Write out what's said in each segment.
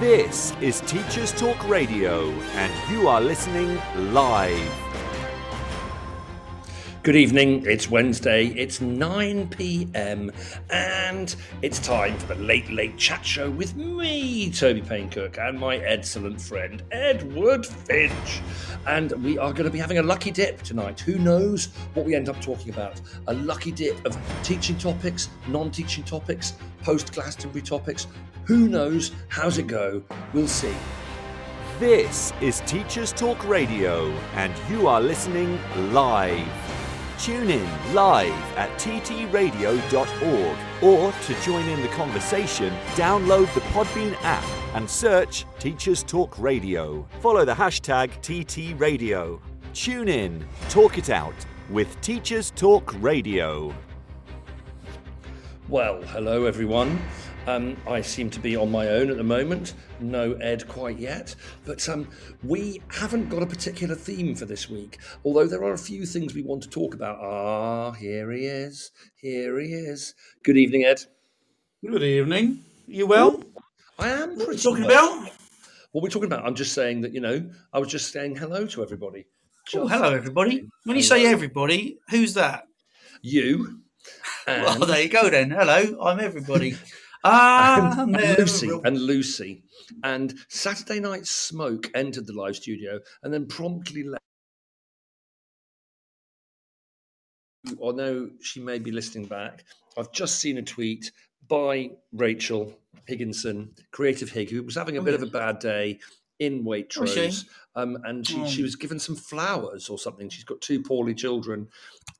This is Teachers Talk Radio, and you are listening live. Good evening, it's Wednesday, it's 9 pm, and it's time for the Late Late Chat Show with me, Toby Paynecook, and my excellent friend, Edward Finch. And we are going to be having a lucky dip tonight. Who knows what we end up talking about? A lucky dip of teaching topics, non teaching topics, post Glastonbury topics. Who knows? How's it go? We'll see. This is Teachers Talk Radio, and you are listening live. Tune in live at ttradio.org or to join in the conversation, download the Podbean app and search Teachers Talk Radio. Follow the hashtag TTRadio. Tune in, talk it out with Teachers Talk Radio. Well, hello everyone. Um, I seem to be on my own at the moment. No Ed quite yet. But um, we haven't got a particular theme for this week, although there are a few things we want to talk about. Ah, here he is. Here he is. Good evening, Ed. Good evening. You well? I am What are we talking well. about? What we're talking about, I'm just saying that, you know, I was just saying hello to everybody. Oh, hello, everybody. When you say everybody, who's that? You. And, Well, there you go then. Hello, I'm everybody. Ah, and Lucy and Lucy. And Saturday Night Smoke entered the live studio and then promptly left. Although she may be listening back, I've just seen a tweet by Rachel Higginson, Creative Hig, who was having a Oh, bit of a bad day in she? Waitrose. Um, and she, she Oh. was given some flowers or something. She's got two poorly children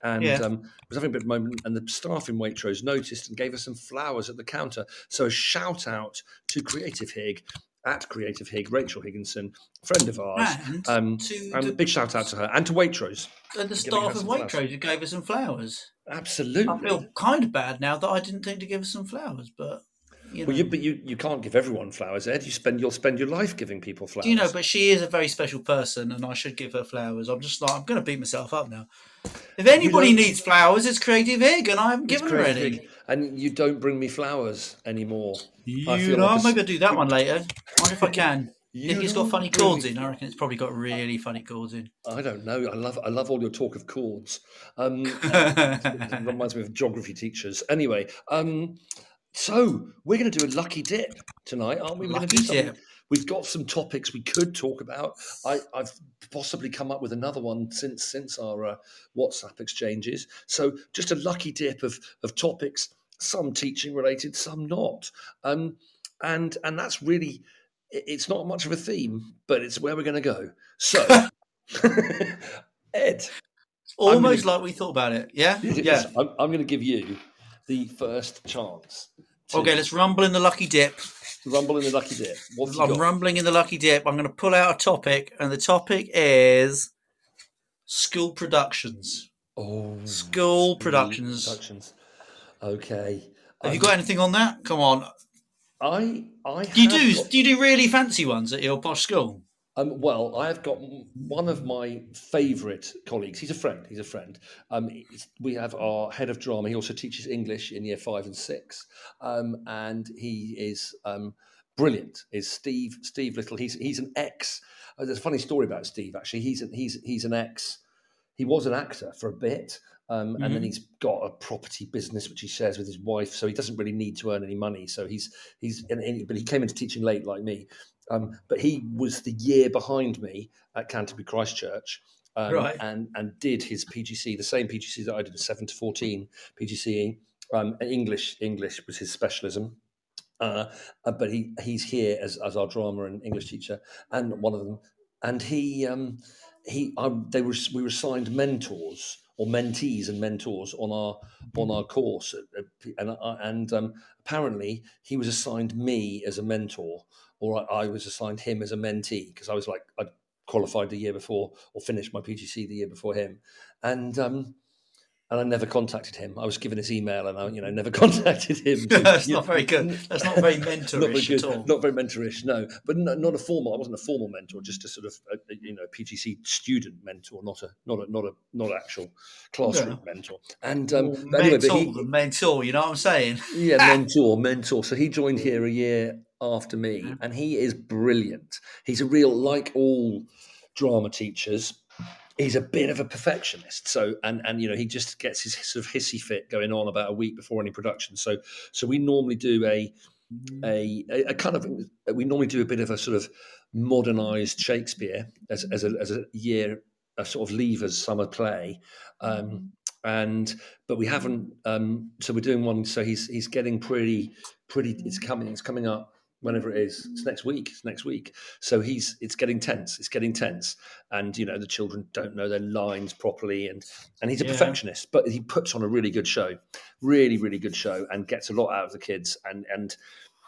and Yeah. um, was having a bit of a moment. And the staff in Waitrose noticed and gave her some flowers at the counter. So a shout out to Creative Hig at Creative Hig, Rachel Higginson, friend of ours. And Um, and the, big shout out to her and to Waitrose. and the staff of some flowers. Waitrose who gave us some flowers. Absolutely. I feel kind of bad now that I didn't think to give us some flowers, but you know. Well, you, but you, you can't give everyone flowers, Ed. You spend you'll spend your life giving people flowers. Do you know, but she is a very special person, and I should give her flowers. I'm just like, I'm going to beat myself up now. If anybody needs flowers, it's Creative Hig, and I haven't given her any. And you don't bring me flowers anymore. I You feel know, like maybe I'll do that one later. I wonder if I can. You if it's got funny chords me in, I reckon it's probably got really funny chords in. I don't know. I love I love all your talk of chords. Um, it reminds me of geography teachers. Anyway, um, so we're going to do a lucky dip tonight, aren't we? We're lucky dip. We've got some topics we could talk about. I, I've possibly come up with another one since since our uh, WhatsApp exchanges. So just a lucky dip of of topics, some teaching related, some not, um, and and that's really it's not much of a theme, but it's where we're going to go. So, Ed, Almost gonna- like we thought about it. Yeah? yeah, Yeah. I'm, I'm going to give you the first chance. Okay, let's rumble in the lucky dip. rumble in the lucky dip. What I'm got? rumbling in the lucky dip. I'm going to pull out a topic, and the topic is school productions. Oh, School productions. Productions. Okay. Have you Um, got anything on that? Come on. I I Do you do got- do you do really fancy ones at your posh school? Um, well, I've got one of my favourite colleagues. He's a friend. He's a friend. Um, we have our head of drama. He also teaches English in year five and six, um, and he is um, brilliant. Is Steve Steve Little? He's he's an ex. Uh, there's a funny story about Steve. Actually, he's an, he's he's an ex. He was an actor for a bit, um, and then Mhm. he's got a property business which he shares with his wife. So he doesn't really need to earn any money. So he's he's and- and- but he came into teaching late like me. Um, but he was the year behind me at Canterbury Christchurch, um, Right. and and did his PGC, the same PGC that I did, seven to fourteen PGCE. Um, English English was his specialism. Uh, uh, but he he's here as, as our drama and English teacher, and one of them. And he um, he um, they were we were assigned mentors or mentees and mentors on our on our course, at- at P- and and um, apparently he was assigned me as a mentor, or I, I was assigned him as a mentee because I was like I qualified the year before or finished my PGC the year before him, and um, and I never contacted him. I was given his email, and I, you know, never contacted him. That's not very good. That's not very not very mentorish good. at all. Not very mentorish, no. But no, not a formal. I wasn't a formal mentor. Just a sort of, a, a, you know, PGC student mentor, not a, not a, not a, not actual classroom mentor. And um, Or but anyway, but mentor, he, mentor, you know what I'm saying? yeah, mentor, mentor. So he joined here a year after me, and he is brilliant. He's a real, like all drama teachers, he's a bit of a perfectionist. So, and and you know, he just gets his sort of hissy fit going on about a week before any production. So, so we normally do a a, a, a kind of we normally do a bit of a sort of modernized Shakespeare as as a, as a year a sort of leavers summer play. Um, and but we haven't um, so we're doing one so he's he's getting pretty pretty it's coming it's coming up whenever it is. It's next week. It's next week. So he's it's getting tense. It's getting tense. And you know the children don't know their lines properly. And and he's a Yeah. perfectionist but he puts on a really good show. Really really good show and gets a lot out of the kids. And and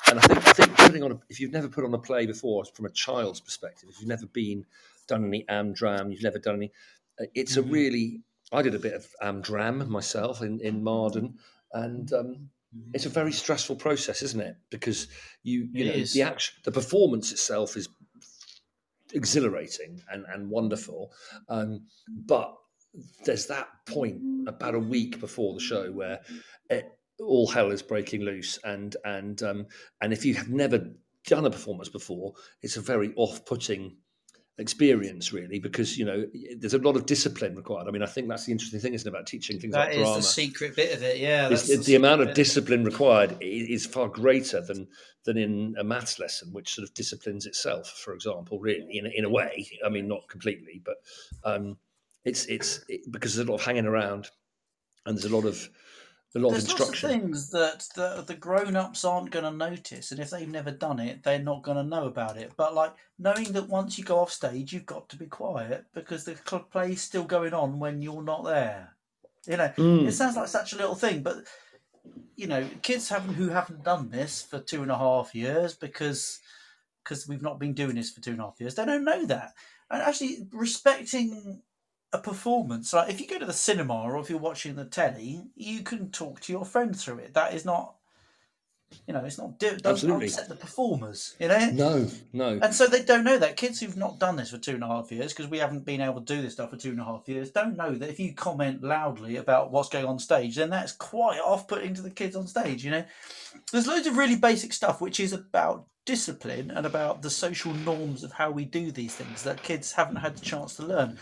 and I think I think putting on a, if you've never put on a play before from a child's perspective if you've never been done any amdram you've never done any uh, it's Mhm. a really I did a bit of amdram myself in in Marden. And um, it's a very stressful process, isn't it? Because you you It know is. the action, the performance itself is exhilarating and and wonderful, um, but there's that point about a week before the show where it, all hell is breaking loose, and and um, and if you have never done a performance before, it's a very off-putting experience really because you know there's a lot of discipline required i mean i think that's the interesting thing isn't it about teaching things That like is drama the secret bit of it. Yeah, that's the, amount of discipline required is far greater than than in a maths lesson, which sort of disciplines itself. For example, really, in a, in a way, I mean, not completely, but um, it's it's it, because there's a lot of hanging around, and there's a lot of a lot There's of lots of things that the, the grown-ups aren't going to notice, and if they've never done it, they're not going to know about it. But like knowing that once you go off stage, you've got to be quiet because the play's still going on when you're not there. You know, Mm. it sounds like such a little thing, but you know, kids haven't who haven't done this for two and a half years because because we've not been doing this for two and a half years. They don't know that, and actually respecting a performance like if you go to the cinema or if you're watching the telly, you can talk to your friend through it. That is not. You know, it's not. It doesn't Absolutely. upset the performers. You know, No, no. and so they don't know that. Kids who've not done this for two and a half years, because we haven't been able to do this stuff for two and a half years, don't know that if you comment loudly about what's going on stage, then that's quite off putting to the kids on stage, you know? There's loads of really basic stuff which is about discipline and about the social norms of how we do these things that kids haven't had the chance to learn.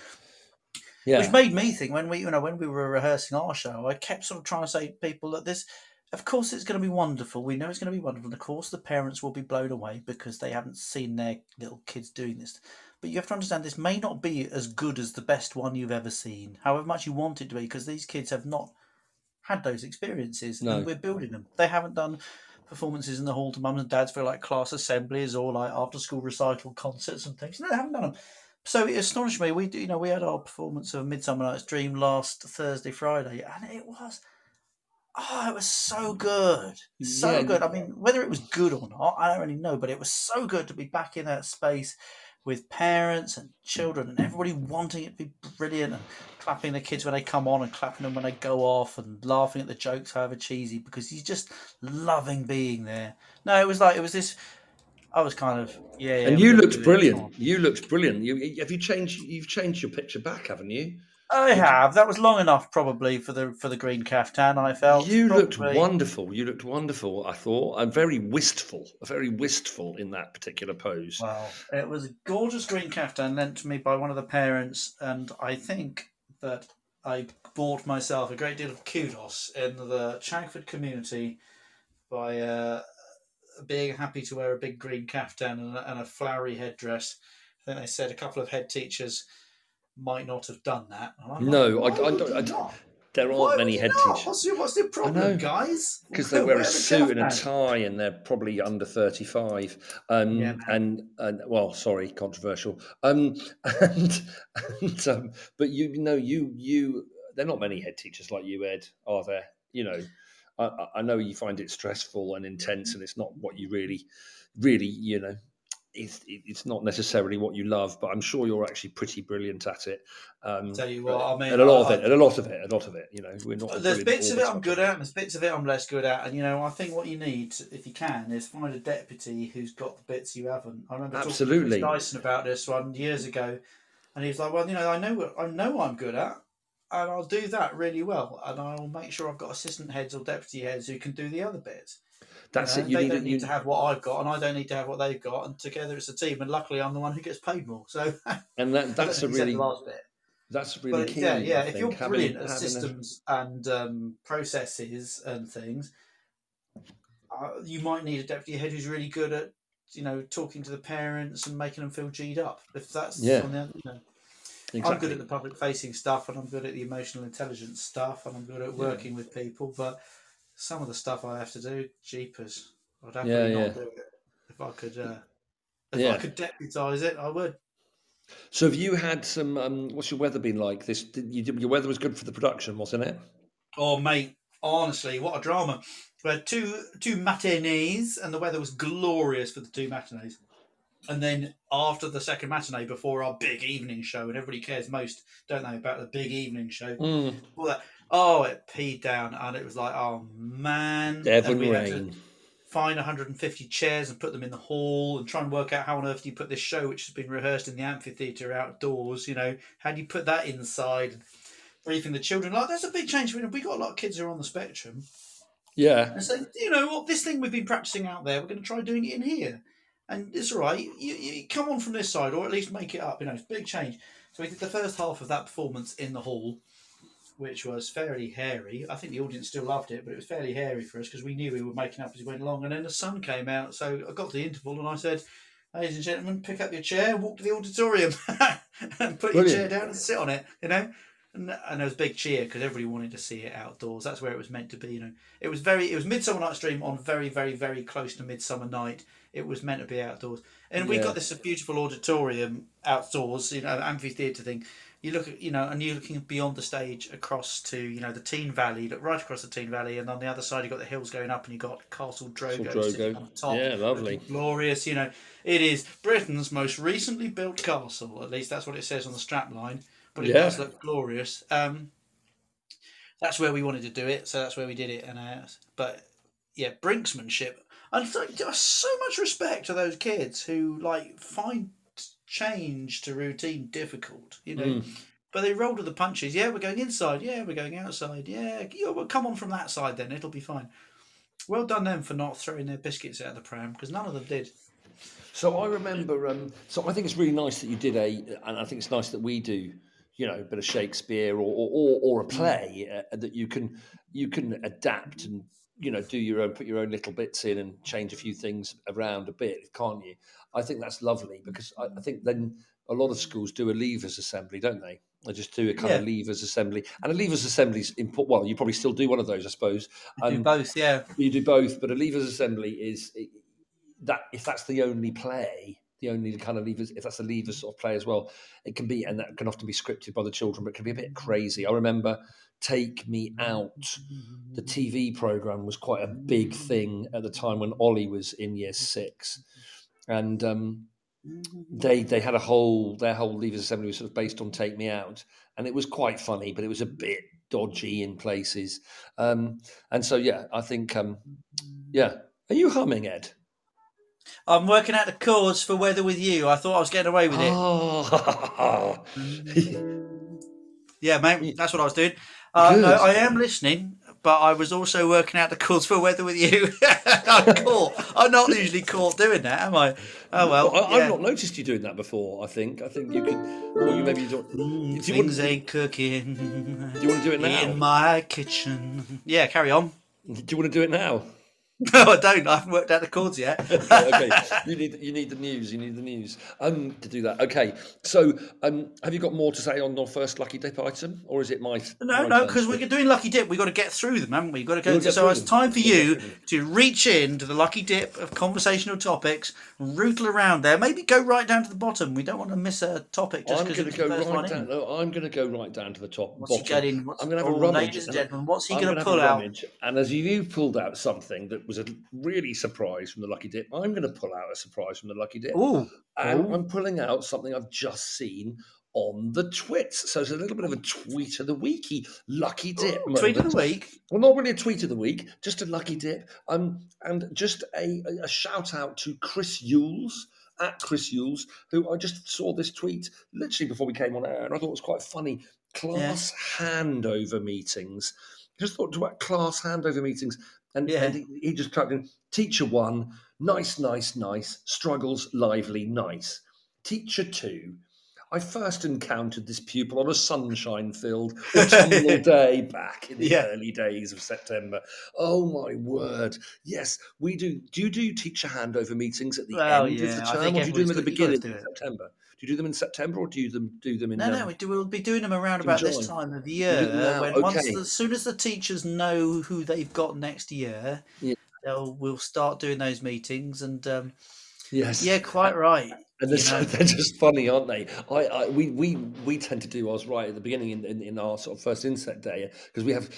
Yeah, Which made me think when we you know, when we were rehearsing our show, I kept sort of trying to say to people that this of course it's going to be wonderful. We know it's going to be wonderful. And of course the parents will be blown away because they haven't seen their little kids doing this. But you have to understand this may not be as good as the best one you've ever seen, however much you want it to be, because these kids have not had those experiences No. and we're building them. They haven't done performances in the hall to mums and dads for like class assemblies or like after school recital concerts and things. No, they haven't done them. So it astonished me. We, do- you know, we had our performance of Midsummer Night's Dream last Thursday, Friday, and it was, oh, it was so good, so Yeah. good. I mean, whether it was good or not, I don't really know, but it was so good to be back in that space with parents and children and everybody wanting it to be brilliant and clapping the kids when they come on and clapping them when they go off and laughing at the jokes, however cheesy, because he's just loving being there. No, it was like it was this. I was kind of yeah. yeah and you looked brilliant. You looked brilliant. You have you changed? You've changed your picture back, haven't you? I have. That was long enough, probably for the for the green caftan. I felt You looked wonderful. You looked wonderful. I thought. I'm very wistful. Very wistful in that particular pose. Well, it was a gorgeous green caftan lent to me by one of the parents, and I think that I bought myself a great deal of kudos in the Chagford community by uh, being happy to wear a big green caftan and a, and a flowery headdress. I think they said a couple of head teachers might not have done that. No, like, I- I don't- I don't- There aren't would many head not? teachers What's the, what's the problem, guys? because they wear a suit and a tie and they're probably under 35 um Yeah, and and well sorry controversial um and, and um but you know you you there are not many head teachers like you ed are there you know I, I- I know you find it stressful and intense and it's not what you really really you know it's, it's not necessarily what you love, but I'm sure you're actually pretty brilliant at it. Um, Tell you what, I mean, and a lot of it, and a lot of it, a lot of it. You know, we're not. There's bits of it I'm good at, and there's bits of it I'm less good at. And you know, I think what you need, if you can, is find a deputy who's got the bits you haven't. I remember Absolutely. talking to Chris Dyson about this one years ago, and he was like, "Well, you know, I know what I know what I'm good at, and I'll do that really well, and I'll make sure I've got assistant heads or deputy heads who can do the other bits. That's You know, it. You they need, don't need you, to have what I've got, and I don't need to have what they've got, and together it's a team. And luckily, I'm the one who gets paid more. So and that, that's a really last bit. that's really But key. yeah, yeah. I If think, you're brilliant at having a- systems and um, processes and things, uh, you might need a deputy head who's really good at you know talking to the parents and making them feel g'd up. If that's Yeah. On the, you know, I'm good at the public facing stuff and I'm good at the emotional intelligence stuff and I'm good at working with people, but some of the stuff I have to do, jeepers, I'd happily Yeah, not do it. If I could, uh, if Yeah. I could deputise it, I would. So have you had some? Um, what's your weather been like? This did you, your weather was good for the production, wasn't it? Oh, mate, honestly, what a drama. We had two two matinees, and the weather was glorious for the two matinees. And then after the second matinee, before our big evening show, and everybody cares most, don't they, about the big evening show? Mm. All that. Oh, it peed down, and it was like, oh man. Devon And we had to rain. Find 150 chairs and put them in the hall, and try and work out how on earth do you put this show, which has been rehearsed in the amphitheatre outdoors. You know, how do you put that inside? Briefing the children, like that's a big change. We got a lot of kids who are on the spectrum, Yeah, and so, you know what, this thing we've been practicing out there, we're going to try doing it in here. And it's all right. You, you come on from this side, or at least make it up. You know, it's a big change. So we did the first half of that performance in the hall, which was fairly hairy. I think the audience still loved it, but it was fairly hairy for us because we knew we were making up as we went along. And then the sun came out, so I got to the interval and I said, "Ladies and gentlemen, pick up your chair, walk to the auditorium, and put your chair down and sit on it." You know. And, and there was a big cheer because everybody wanted to see it outdoors. That's where it was meant to be. You know, it was very. It was Midsummer Night's Dream on very, very, very close to Midsummer Night. It was meant to be outdoors, and we Yeah. got this beautiful auditorium outdoors. You know, amphitheatre thing. You look at you know, and you're looking beyond the stage across to you know the Teign Valley. You look right across the Teign Valley, and on the other side you have got the hills going up, and you have got Castle Drogo, Castle sitting on top. Yeah, lovely. glorious. You know, it is Britain's most recently built castle. At least that's what it says on the strapline. But it Yeah. does look glorious. Um, that's where we wanted to do it, so that's where we did it. And uh, but yeah, brinksmanship. And so, so much respect to those kids who like find change to routine difficult. You know. Mm. But they roll with the punches. Yeah, we're going inside. Yeah, we're going outside. Yeah, yeah well, come on from that side then. It'll be fine. Well done them for not throwing their biscuits out of the pram because none of them did. So I remember. Um, so I think it's really nice that you did a, and I think it's nice that we do. You know, a bit of Shakespeare or or, or, or a play uh, that you can you can adapt and you know do your own, put your own little bits in and change a few things around a bit, can't you? I think that's lovely because I, I think then a lot of schools do a leavers assembly, don't they? They just do a kind of Yeah. leavers assembly, and a leavers assembly's important. Well, you probably still do one of those, I suppose. You do Um, both, yeah. you do both, but a leavers assembly is that if that's the only play, the only kind of levers, if that's a levers sort of play as well, it can be, and that can often be scripted by the children, but it can be a bit crazy. I remember Take Me Out, the TV program was quite a big thing at the time when Ollie was in year six, and um, they they had a whole their whole levers assembly was sort of based on Take Me Out, and it was quite funny, but it was a bit dodgy in places, um, and so yeah, I think um, yeah. Are you humming, Ed? I'm working out the chords for Weather with You. I thought I was getting away with it. Oh, Yeah, mate, that's what I was doing. Uh, no, I am listening, but I was also working out the chords for Weather with You. I'm caught. I'm not usually caught doing that, am I? Oh well. I, yeah. I've not noticed you doing that before. I think. I think you could. Or you maybe you don't. Mm, Do you, want, Things ain't cooking do you want to do it now? in my kitchen. Yeah, carry on. Do you want to do it now? No, I don't. I haven't worked out the chords yet. okay, you need you need the news. You need the news um, to do that. Okay, so um, have you got more to say on your first lucky dip item, or is it my? No, my no, because we're doing lucky dip. We've got to get through them, haven't we? We've got to go. We'll get so it's them. time for you to reach into the lucky dip of conversational topics, rootle around there, maybe go right down to the bottom. We don't want to miss a topic just I'm going to go right down. No, I'm going to go right down to the top. What's he getting? What's, I'm going to have a rummage. Ladies and gentlemen, what's he going to pull out? And as you pulled out something that was a really surprise from the lucky dip, I'm going to pull out a surprise from the lucky dip. Ooh, and Ooh. I'm pulling out something I've just seen on the twits. So it's a little bit of a tweet of the weeky lucky dip. tweet of the week. Well, not really a tweet of the week, just a lucky dip. Um, and just a, a, a shout out to Chris Yules at Chris Yules, who I just saw this tweet literally before we came on air, and I thought it was quite funny. class handover meetings. Just thought about class handover meetings, and, Yeah. and he, he just typed in teacher one, nice, nice, nice, struggles, lively, nice. Teacher two, I first encountered this pupil on a sunshine-filled autumnal day back in the Yeah. early days of September. Oh my word! Yes, we do. Do you do teacher handover meetings at the Well, end of yeah, the I term, or do you do them at the everyone's got- you gotta beginning of. September? Do you do them in September, or do you them do them in? No, no, um, we do, we'll be doing them around about this time of year. When once, okay. the, as soon as the teachers know who they've got next year, Yeah. they'll we'll start doing those meetings. And um, yes, yeah, quite right. And they're, know. they're just funny, aren't they? I, I we, we we tend to do. Was right at the beginning in, in, in our sort of first inset day because we have,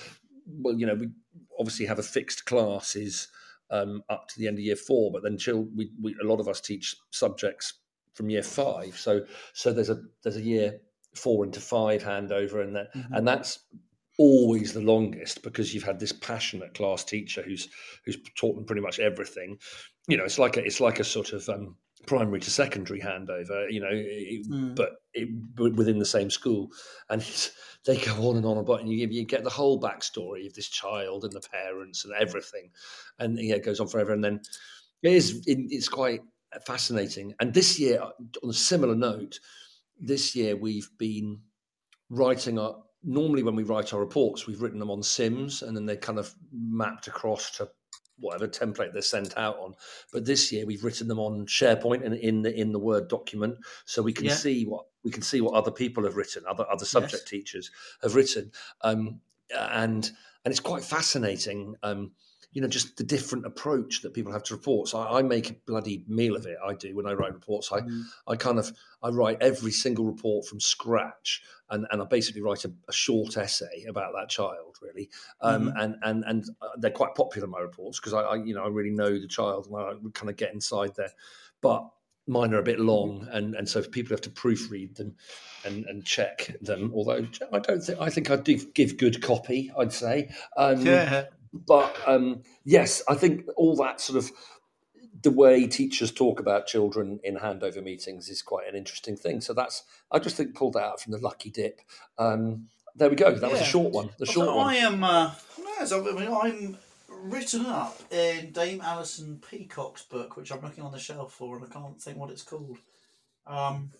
well, you know, we obviously have a fixed classes um, up to the end of year four, but then chill. We, we a lot of us teach subjects from year five, so so there's a there's a year four into five handover, and that Mhm. and that's always the longest because you've had this passionate class teacher who's who's taught them pretty much everything. You know, it's like a it's like a sort of um, primary to secondary handover. You know, it- Mm. but it, within the same school, and it's, they go on and on about, and you, you get the whole backstory of this child and the parents and everything, and yeah, it goes on forever. And then it is it, it's quite fascinating. And this year, on a similar note, this year we've been writing our normally when we write our reports we've written them on sims and then they're kind of mapped across to whatever template they're sent out on. But this year we've written them on sharepoint and in the in the word document. So we can Yeah. see what we can see what other people have written other other subject teachers have written. Um, and and it's quite fascinating. Um, you know just the different approach that people have to reports I, I make a bloody meal of it i do when i write reports i Mm. I kind of I write every single report from scratch, and, and I basically write a, a short essay about that child, really. Um, Mhm. And and and uh, they're quite popular my reports because I, I you know I really know the child and I kind of get inside there, but mine are a bit long, and and so people have to proofread them and and check them. Although I don't think I think I do give good copy, I'd say. Um, Yeah. But um, yes, I think all that sort of the way teachers talk about children in handover meetings is quite an interesting thing. So that's I just think pulled that out from the lucky dip. Um, there we go. That was a short one. The So short I one. am. Uh, I mean, I'm written up in Dame Alison Peacock's book, which I'm looking on the shelf for, and I can't think what it's called. Um,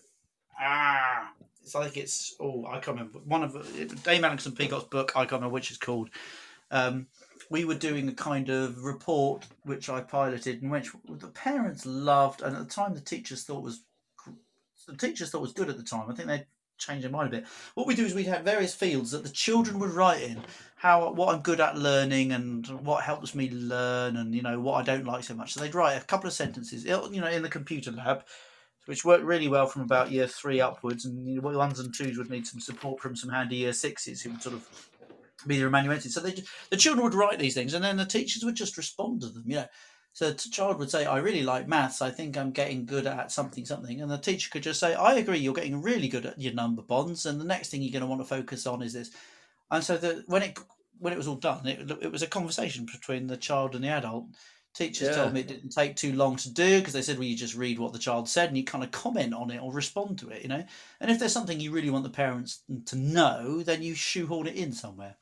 ah, it's like it's. Oh, I can't remember. One of Dame Alison Peacock's book. I can't remember which it's called. Um, we were doing a kind of report which I piloted, and which the parents loved, and at the time the teachers thought was the teachers thought was good at the time. I think they changed their mind a bit. What we do is we had various fields that the children would write in how what I'm good at learning and what helps me learn, and you know what I don't like so much. So they'd write a couple of sentences, you know, in the computer lab, which worked really well from about year three upwards. And you know, ones and twos would need some support from some handy year sixes who would sort of be their amanuenses. So they, the children would write these things, and then the teachers would just respond to them. You know, so the child would say, "I really like maths. I think I'm getting good at something, something," and the teacher could just say, "I agree. You're getting really good at your number bonds, and the next thing you're going to want to focus on is this." And so the when it when it was all done, it, it was a conversation between the child and the adult. Teachers Yeah. told me it didn't take too long to do because they said, "Well, you just read what the child said and you kind of comment on it or respond to it, you know." And if there's something you really want the parents to know, then you shoehorn it in somewhere.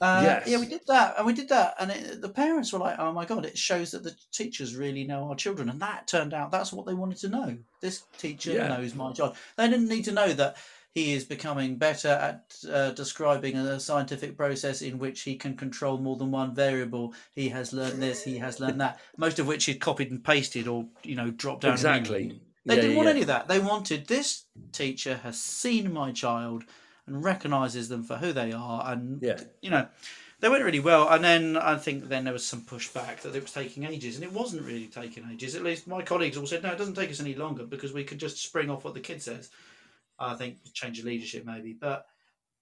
Uh, Yes. Yeah, we did that, and we did that, and it, the parents were like, "Oh my god!" It shows that the teachers really know our children, and that turned out that's what they wanted to know. This teacher Yeah. knows my child. They didn't need to know that he is becoming better at uh, describing a scientific process in which he can control more than one variable. He has learned this, he has learned that, most of which he'd copied and pasted or you know dropped down. exactly. They Yeah, didn't want yeah. any of that. They wanted this teacher has seen my child and recognizes them for who they are, and Yeah. you know, they went really well. And then I think then there was some pushback that it was taking ages, and it wasn't really taking ages. At least my colleagues all said, no, it doesn't take us any longer because we could just spring off what the kid says. I think change of leadership maybe, but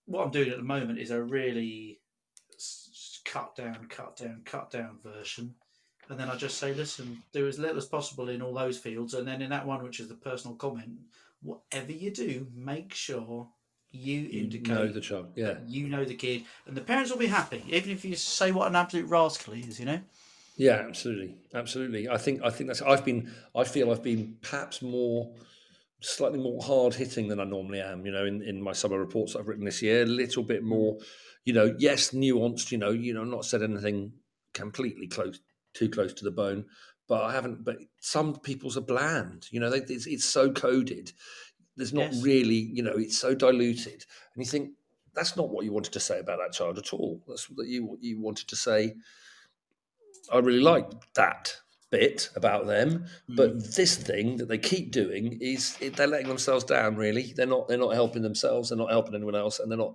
what I'm doing at the moment is a really cut down, cut down, cut down version. And then I just say, listen, do as little as possible in all those fields. And then in that one, which is the personal comment, whatever you do, make sure you, You indicate know the child. Yeah. you know the kid. And the parents will be happy, even if you say what an absolute rascal he is, you know? Yeah, absolutely, absolutely. I think I think that's. I've been. I feel I've been perhaps more slightly more hard hitting than I normally am. You know, in, in my summer reports that I've written this year, a little bit hmm. more. You know, yes, nuanced. You know, you know, not said anything completely close, too close to the bone, but I haven't. But some people's are bland. You know, they, it's, it's so coded. There's not Yes. really, you know, it's so diluted, and you think that's not what you wanted to say about that child at all. That's what you you wanted to say. I really like that bit about them, but this thing that they keep doing is it, they're letting themselves down. Really, they're not. They're not helping themselves. They're not helping anyone else, and they're not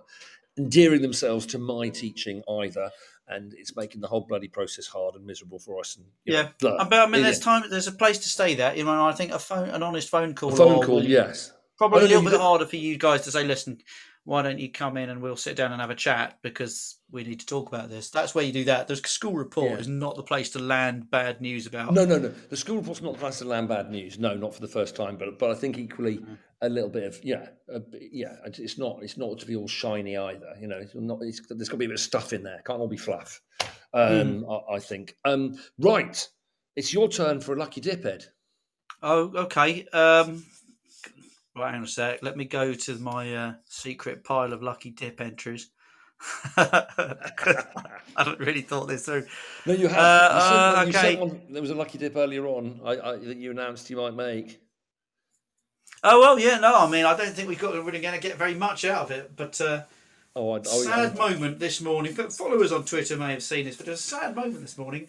endearing themselves to my teaching either. And it's making the whole bloody process hard and miserable for us. And know, Yeah, Uh, but I mean, it- there's time. There's a place to stay there. You know, I think a phone, an honest phone call, a phone call, yes. Probably a little bit harder for you guys to say, listen, why don't you come in and we'll sit down and have a chat because we need to talk about this. That's where you do that. The school report Yeah. is not the place to land bad news about. No, no, no. The school report's not the place to land bad news. No, not for the first time. But but I think equally a little bit of yeah, a, yeah. It's not it's not to be all shiny either. You know, it's not. It's, there's got to be a bit of stuff in there. Can't all be fluff. Um, Mm. I, I think. Um, right, it's your turn for a lucky dip, Ed. Oh, okay. Um, right, hang on a sec. Let me go to my uh, secret pile of lucky dip entries. I haven't really thought this through. No, you have. Uh, you sent uh, one- you sent okay. one- there was a lucky dip earlier on I, I, that you announced you might make. Oh well, yeah. No, I mean, I don't think we've got really going to get very much out of it. But uh, Oh, I, oh sad yeah. moment this morning. But followers on Twitter may have seen this. But a sad moment this morning.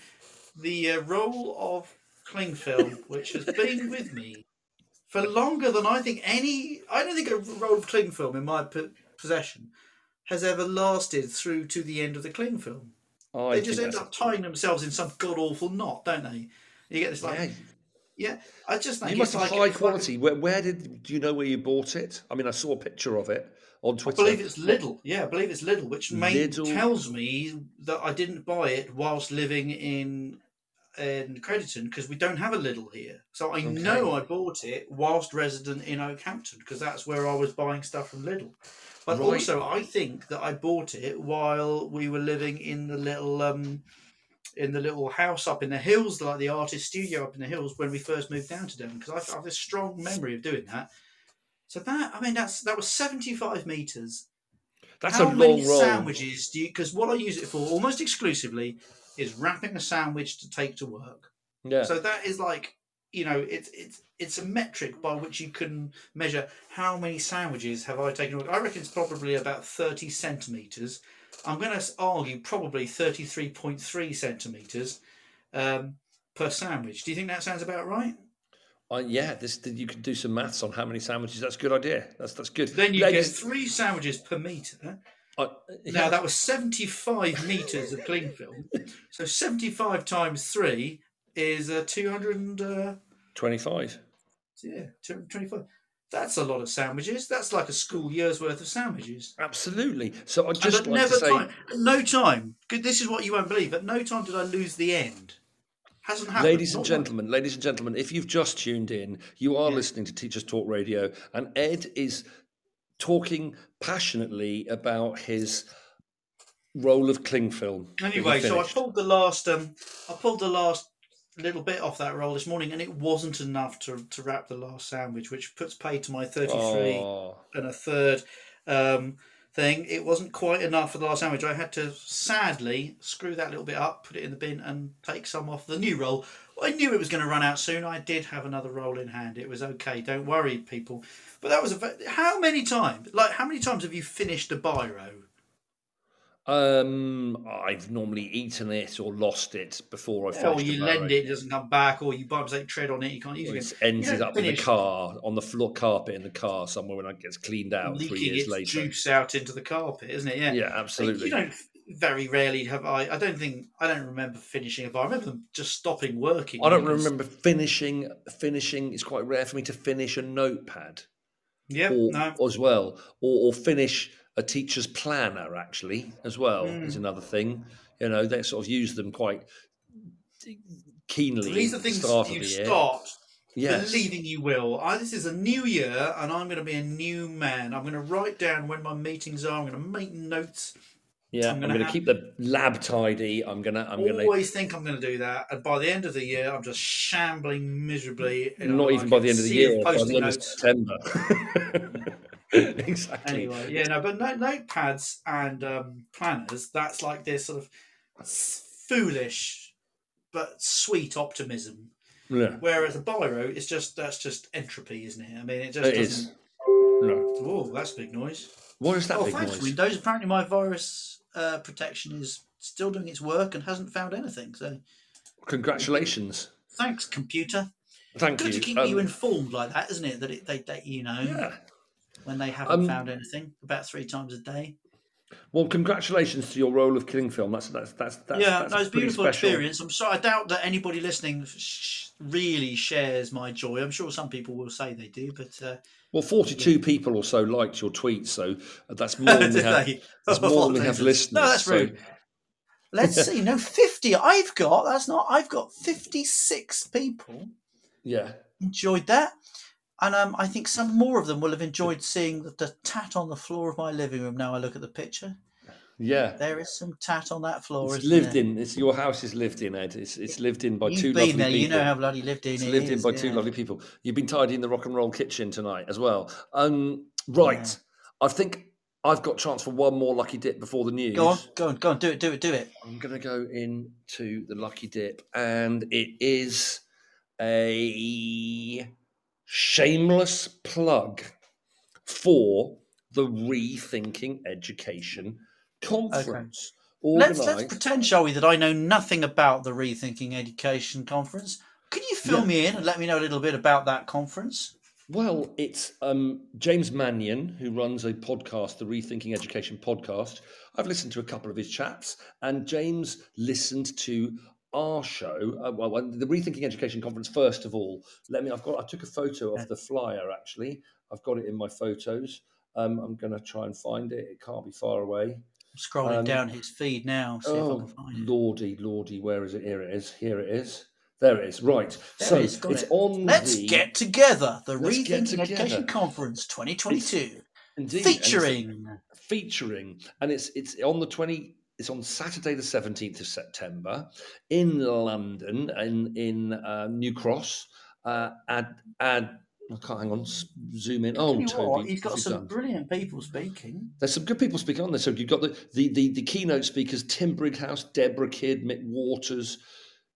The uh, role of cling film, which has been with me for longer than I think any. I don't think a roll of cling film in my po- possession has ever lasted through to the end of the cling film. Oh, I they just end up tying themselves in some god awful knot, don't they? You get this like, Yeah, yeah. I just think you must have like high it's like- quality. Where, where did do you know where you bought it? I mean, I saw a picture of it on Twitter. I believe it's Lidl. Yeah, I believe it's Lidl, which may, tells me that I didn't buy it whilst living in in Crediton because we don't have a Lidl here. So I know I bought it whilst resident in Okehampton because that's where I was buying stuff from Lidl. But Right. also, I think that I bought it while we were living in the little um, in the little house up in the hills, like the artist studio up in the hills when we first moved down to Devon. Because I have this strong memory of doing that. So that I mean, that's that was seventy five meters That's how a many long roll. sandwiches do you? Because what I use it for almost exclusively is wrapping a sandwich to take to work. Yeah. So that is like you know it's it's it's a metric by which you can measure how many sandwiches have I taken. I reckon it's probably about thirty centimeters. I'm going to argue probably thirty three point three centimeters um, per sandwich. Do you think that sounds about right? Uh, yeah, this you could do some maths on how many sandwiches. That's a good idea. That's that's good. Then you Ladies- get three sandwiches per meter. Uh, Now that was 75 meters of cling film. So 75 times 3 is uh, 200 and, uh, twenty-five. yeah, 225. That's a lot of sandwiches. That's like a school year's worth of sandwiches. Absolutely. So I'd just at like never to say, time, at no time, 'cause this is what you won't believe, at no time did I lose the end. Hasn't happened. ladies and Not gentlemen, ladies and gentlemen, if you've just tuned in, you are Yeah. listening to Teachers Talk Radio, and Ed is talking passionately about his role of cling film. one. that he Anyway, so I pulled the last, um, I pulled the last little bit off that roll this morning, and it wasn't enough to to wrap the last sandwich, which puts paid to my 33. Oh, and a third um, thing. It wasn't quite enough for the last sandwich. I had to sadly screw that little bit up, put it in the bin, and take some off the new roll. I knew it was going to run out soon. I did have another roll in hand. It was okay. Don't worry, people. But that was a. How many times? Like, how many times have you finished a biro? um, I've normally eaten it or lost it before I finished it. Or you lend it, it doesn't come back, or you by mistake tread on it, you can't use it. again. ended up in the car on the floor carpet in the car somewhere when it gets cleaned out three leaking years its later. juice out into the carpet, isn't it? Yeah. Yeah, absolutely. You don't very rarely have I. I don't think I don't remember finishing a bar. I remember them just stopping working. I don't remember finishing. Finishing. It's quite rare for me to finish a notepad. Yeah, or, no. as well, or, or finish a teacher's planner actually as well Mm. is another thing. You know, they sort of use them quite keenly. These are the things start you the start Yes. believing you will. I, this is a new year, and I'm going to be a new man. I'm going to write down when my meetings are. I'm going to make notes. Yeah, I'm I'm gonna have- keep the lab tidy. I'm going to. I'm going to. always think I'm going to do that, and by the end of the year, I'm just shambling miserably. you know, Not even by the end of the year, by the posting end of. September. exactly. Anyway, yeah, no, but no, notepads and um, planners, that's like this sort of foolish but sweet optimism. Yeah, Whereas a biro, it's just that's just entropy, isn't it? I mean, it just it doesn't. is. No. Oh, that's a big noise. What is that oh, big thanks, noise? Windows. Apparently, my virus uh, protection is still doing its work and hasn't found anything. So, Congratulations. thanks, computer. Thank Good you. to keep Um, you informed like that, isn't it? That it, they let you know Yeah. when they haven't Um, found anything about three times a day. Well, congratulations to your role of killing film. That's that's that's, that's yeah, that's no, it's a beautiful special. experience. I'm sorry, I doubt that anybody listening sh- really shares my joy. I'm sure some people will say they do, but uh, Well, forty-two people or so liked your tweet, so that's more than we have. That's more than we have No, that's so- rude. Let's see. No, fifty. I've got. That's not. I've got fifty-six people Yeah, enjoyed that, and um, I think some more of them will have enjoyed seeing the, the tat on the floor of my living room. Now I look at the picture. Yeah. There is some tat on that floor. It's lived there? in. It's your house is lived in, Ed. It's it's lived in by You've two been lovely there. people. You know how bloody lived in it's it lived in is, by two yeah. lovely people. You've been tidying the rock and roll kitchen tonight as well. Um, right. Yeah. I think I've got chance for one more lucky dip before the news. Go on, go on, go on. Do it, do it, do it. I'm going to go into the lucky dip, and it is a shameless plug for the Rethinking Education Conference. Let's let's pretend, shall we, that I know nothing about the Rethinking Education Conference. Can you fill Yeah. me in and let me know a little bit about that conference? Well, it's um, James Mannion who runs a podcast, the Rethinking Education podcast. I've listened to a couple of his chats, and James listened to our show. Uh, well, well, the Rethinking Education conference. First of all, let me. I've got. I took a photo of the flyer. Actually, I've got it in my photos. Um, I'm going to try and find it. It can't be far away. Scrolling Um, down his feed now, see if I Oh, can find it. lordy, lordy, where is it? Here it is. Here it is. There it is. Right. There so it is, it's it. on. Let's the, get together. The Rethinking Education. Conference 2022, Indeed, and it's- featuring. featuring, and it's it's on the twenty. It's on Saturday, the seventeenth of September, in London, in in uh, New Cross. Uh, at ad. I can't hang on. Zoom in. Oh, you Toby, he's got some done? brilliant people speaking. There's some good people speaking on there. So you've got the the the, the keynote speakers: Tim Brighouse, Debra Kidd, Mick Waters,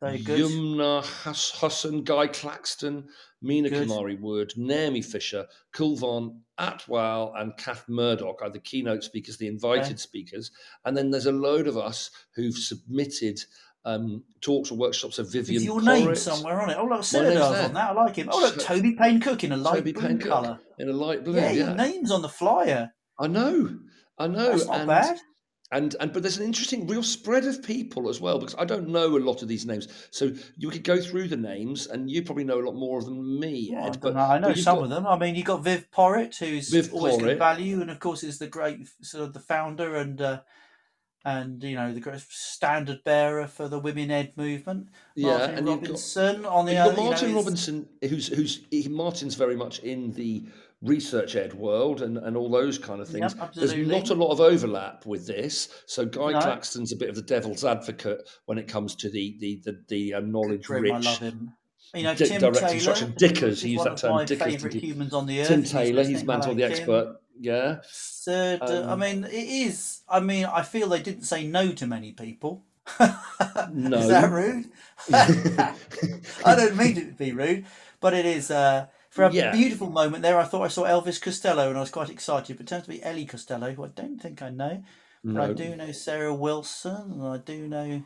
Very good. Yumna Hussain, Guy Claxton, Mina Good. Kamari Wood, Naomi Fisher, Kulvarn Atwal, and Kath Murdoch are the keynote speakers, the invited Okay. speakers. And then there's a load of us who've submitted um, talks or workshops of Vivienne With your name Porritt somewhere on it. Oh, look, there. on that. I like him. Oh, look, Toby Payne Cook in a light Toby blue Payne Cook colour. in a light blue. Yeah, Yeah, your name's on the flyer. I know. I know. That's not and, bad. and and but there's an interesting real spread of people as well because I don't know a lot of these names. So you could go through the names, and you probably know a lot more of them than me, Ed. But, know. I know but some got- of them. I mean, you got Viv Porritt, who's Viv always Porritt. good value, and of course is the great sort of the founder and uh, and you know the standard bearer for the Women Ed movement. Yeah, Martin and you've got- Robinson on the other. got you know, Martin Robinson, who's who's he, Martin's very much in the research ed world and, and all those kind of things. Yep, There's not a lot of overlap with this. So Guy No. Claxton's a bit of the devil's advocate when it comes to the the the, the uh, knowledge Grim, I rich. love him. You know, Tim Taylor, instruction. Dickers, he used that term, Dickers, he? humans on the earth. Tim He's Taylor, he's. Mantle the Tim. expert. Yeah. Third, uh, I Um, mean, it is. I mean, I feel they didn't say no to many people. No. Is that rude? I don't mean it to be rude, but it is. Uh, for a Yeah. beautiful moment there, I thought I saw Elvis Costello and I was quite excited. But it turns to be Ellie Costello, who I don't think I know. But I do know Sarah Wilson and I do know.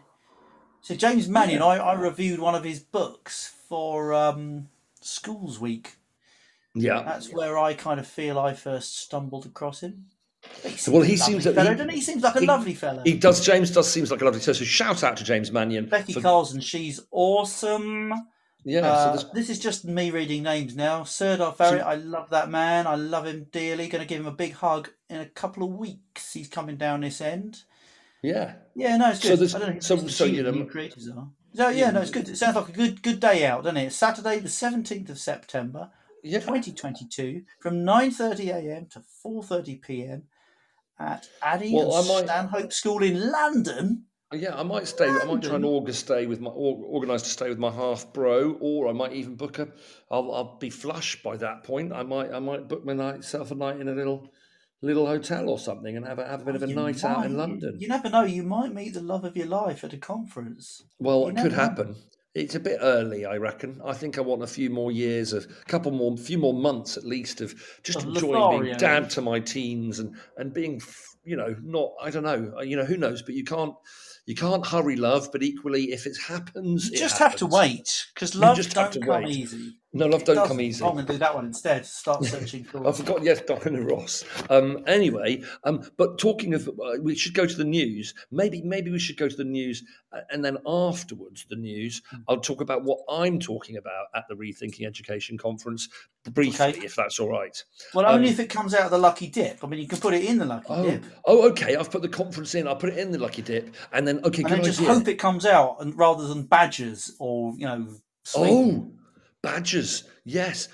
So, James Mannion, I, I reviewed one of his books for um, Schools Week. Yeah. That's where I kind of feel I first stumbled across him. He Well, he seems that fellow, he- he? He seems like a he- lovely fellow. He does. James does seems like a lovely. fellow. so shout out to James Mannion. Becky for- Carlzon, she's awesome. Yeah. Uh, so this is just me reading names now. Serdar Ferit, I love that man. I love him dearly. Going to give him a big hug in a couple of weeks. He's coming down this end. yeah. Yeah, no, it's So good. there's- I don't know who so- the so, you know- creators are. So yeah, no, it's good. It sounds like a good good day out, doesn't it? Saturday, the seventeenth of September, Yeah. twenty twenty two, from nine thirty a.m. to four thirty p.m. at Addey Well, and might- Stanhope School in London. Uh, yeah, I might stay. I might try and London? organise stay with my or, organise to stay with my half bro, or I might even book a. I'll, I'll be flush by that point. I might I might book myself a night in a little little hotel or something and have a have a bit of a night out in London. You never know. You might meet the love of your life at a conference. Well, You it could know. It's a bit early, I reckon. I think I want a few more years of, a couple more, few more months at least of just Of enjoying being Lothario. dad to my teens and and being, you know, not. I don't know. uh, You know, who knows? But you can't, you can't hurry love. But equally, if it happens, You it just have to wait because love don't to come wait. easy. No, love It don't come easy. I'm going to do that one instead. Start searching for. I forgot. Yes, Diana Ross. Um, anyway, um, but talking of, uh, we should go to the news. Maybe, maybe we should go to the news, uh, and then afterwards, the news. Hmm. I'll talk about what I'm talking about at the Rethinking Education conference briefly, Okay. if that's all right. Well, only um, if it comes out of the lucky dip. I mean, you can put it in the lucky Oh, dip, oh, okay. I've put the conference in. I'll put it in the lucky dip, and then okay, and then just idea. hope it comes out, and rather than badgers or you know. oh, badgers. Yes.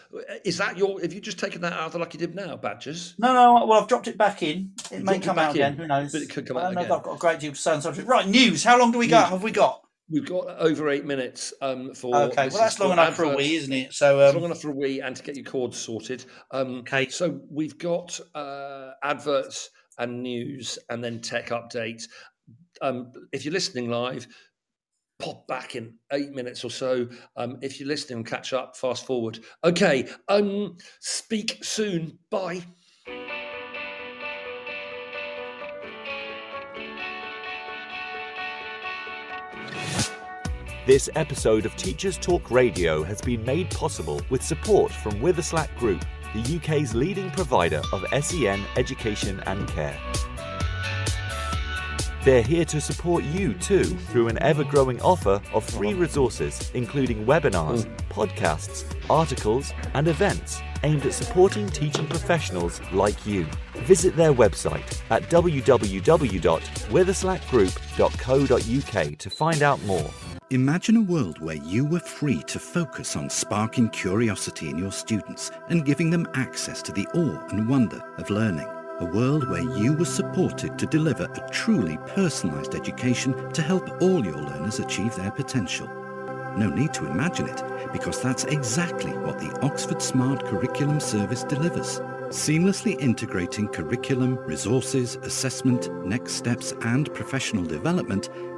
Is that your? Have you just taken that out of the lucky dip now, badgers? No, no. Well, I've dropped it back in. It may dropped it come out in, again. Who knows? but it could come out again. I've got a great deal to say on subject. Right, news. How long do we got? Have we got? We've got over eight minutes um, for. Okay, well that's long enough for a wee, isn't it? So um, long enough for a wee and to get your cords sorted. Um, Okay. So we've got uh, adverts and news and then tech updates. Um, if you're listening live, pop back in eight minutes or so. Um, if you're listening, catch up, fast forward. Okay. Um, speak soon. Bye. This episode of Teachers Talk Radio has been made possible with support from Witherslack Group, the UK's leading provider of SEN education and care. They're here to support you too through an ever growing offer of free resources, including webinars, mm. podcasts, articles, and events aimed at supporting teaching professionals like you. Visit their website at www.witherslackgroup.co.uk to find out more. Imagine a world where you were free to focus on sparking curiosity in your students and giving them access to the awe and wonder of learning. A world where you were supported to deliver a truly personalised education to help all your learners achieve their potential. No need to imagine it, because that's exactly what the Oxford Smart Curriculum Service delivers. Seamlessly integrating curriculum, resources, assessment, next steps, and professional development,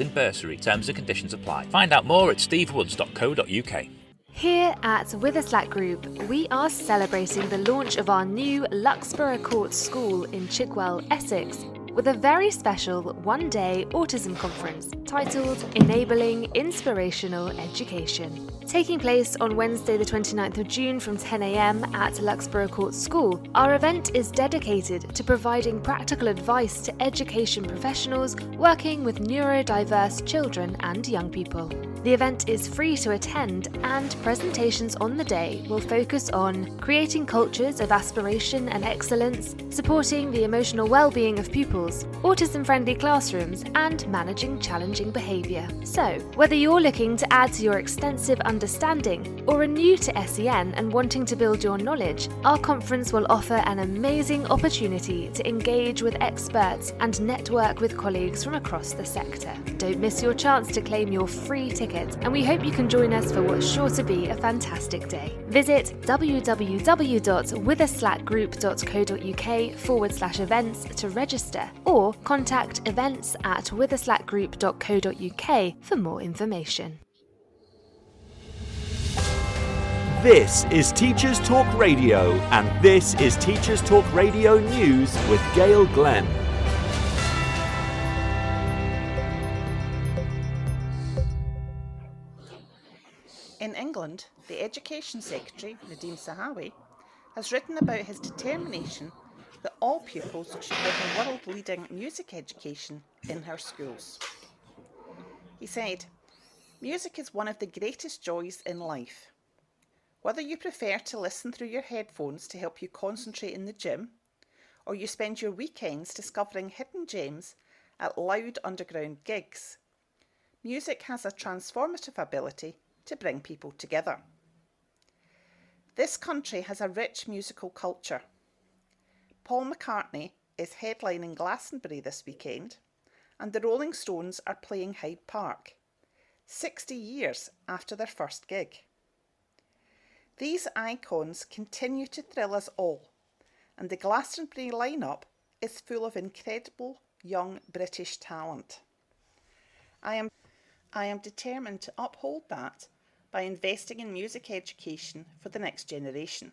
in bursary? Terms and conditions apply. Find out more at stevewoods.co.uk. Here at Witherslack Group, we are celebrating the launch of our new Luxborough Court School in Chigwell, Essex, with a very special one day autism conference titled Enabling Inspirational Education. Taking place on Wednesday, the 29th of June from 10am at Luxborough Court School, our event is dedicated to providing practical advice to education professionals working with neurodiverse children and young people. The event is free to attend, and presentations on the day will focus on creating cultures of aspiration and excellence, supporting the emotional well-being of pupils, autism-friendly classrooms, and managing challenging behaviour. So, whether you're looking to add to your extensive understanding or are new to SEN and wanting to build your knowledge, our conference will offer an amazing opportunity to engage with experts and network with colleagues from across the sector. Don't miss your chance to claim your free ticket, and we hope you can join us for what's sure to be a fantastic day. Visit www.witherslackgroup.co.uk forward slash events to register, or contact events at witherslackgroup.co.uk for more information. This is Teachers Talk Radio, and this is Teachers Talk Radio News with Gail Glenn. In England, the Education Secretary, Nadhim Zahawi, has written about his determination that all pupils should have a world leading music education in her schools. He said, Music is one of the greatest joys in life. Whether you prefer to listen through your headphones to help you concentrate in the gym, or you spend your weekends discovering hidden gems at loud underground gigs, music has a transformative ability to bring people together. This country has a rich musical culture. Paul McCartney is headlining Glastonbury this weekend, and the Rolling Stones are playing Hyde Park, 60 years after their first gig. These icons continue to thrill us all, and the Glastonbury lineup is full of incredible young British talent. I am, I am determined to uphold that by investing in music education for the next generation.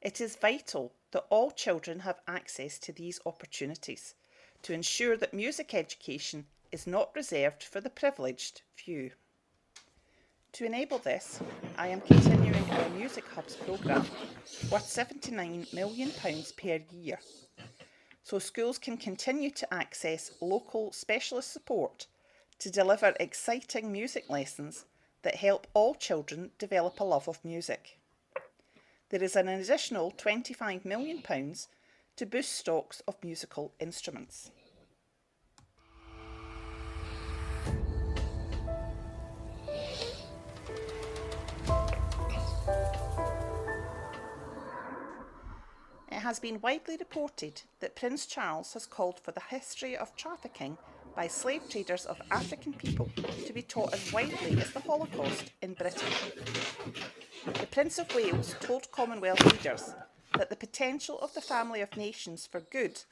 It is vital that all children have access to these opportunities to ensure that music education is not reserved for the privileged few. To enable this, I am continuing our Music Hubs programme worth £79 million per year, so schools can continue to access local specialist support to deliver exciting music lessons that help all children develop a love of music. There is an additional £25 million to boost stocks of musical instruments. It has been widely reported that Prince Charles has called for the history of trafficking by slave traders of African people to be taught as widely as the Holocaust in Britain. The Prince of Wales told Commonwealth leaders that the potential of the family of nations for good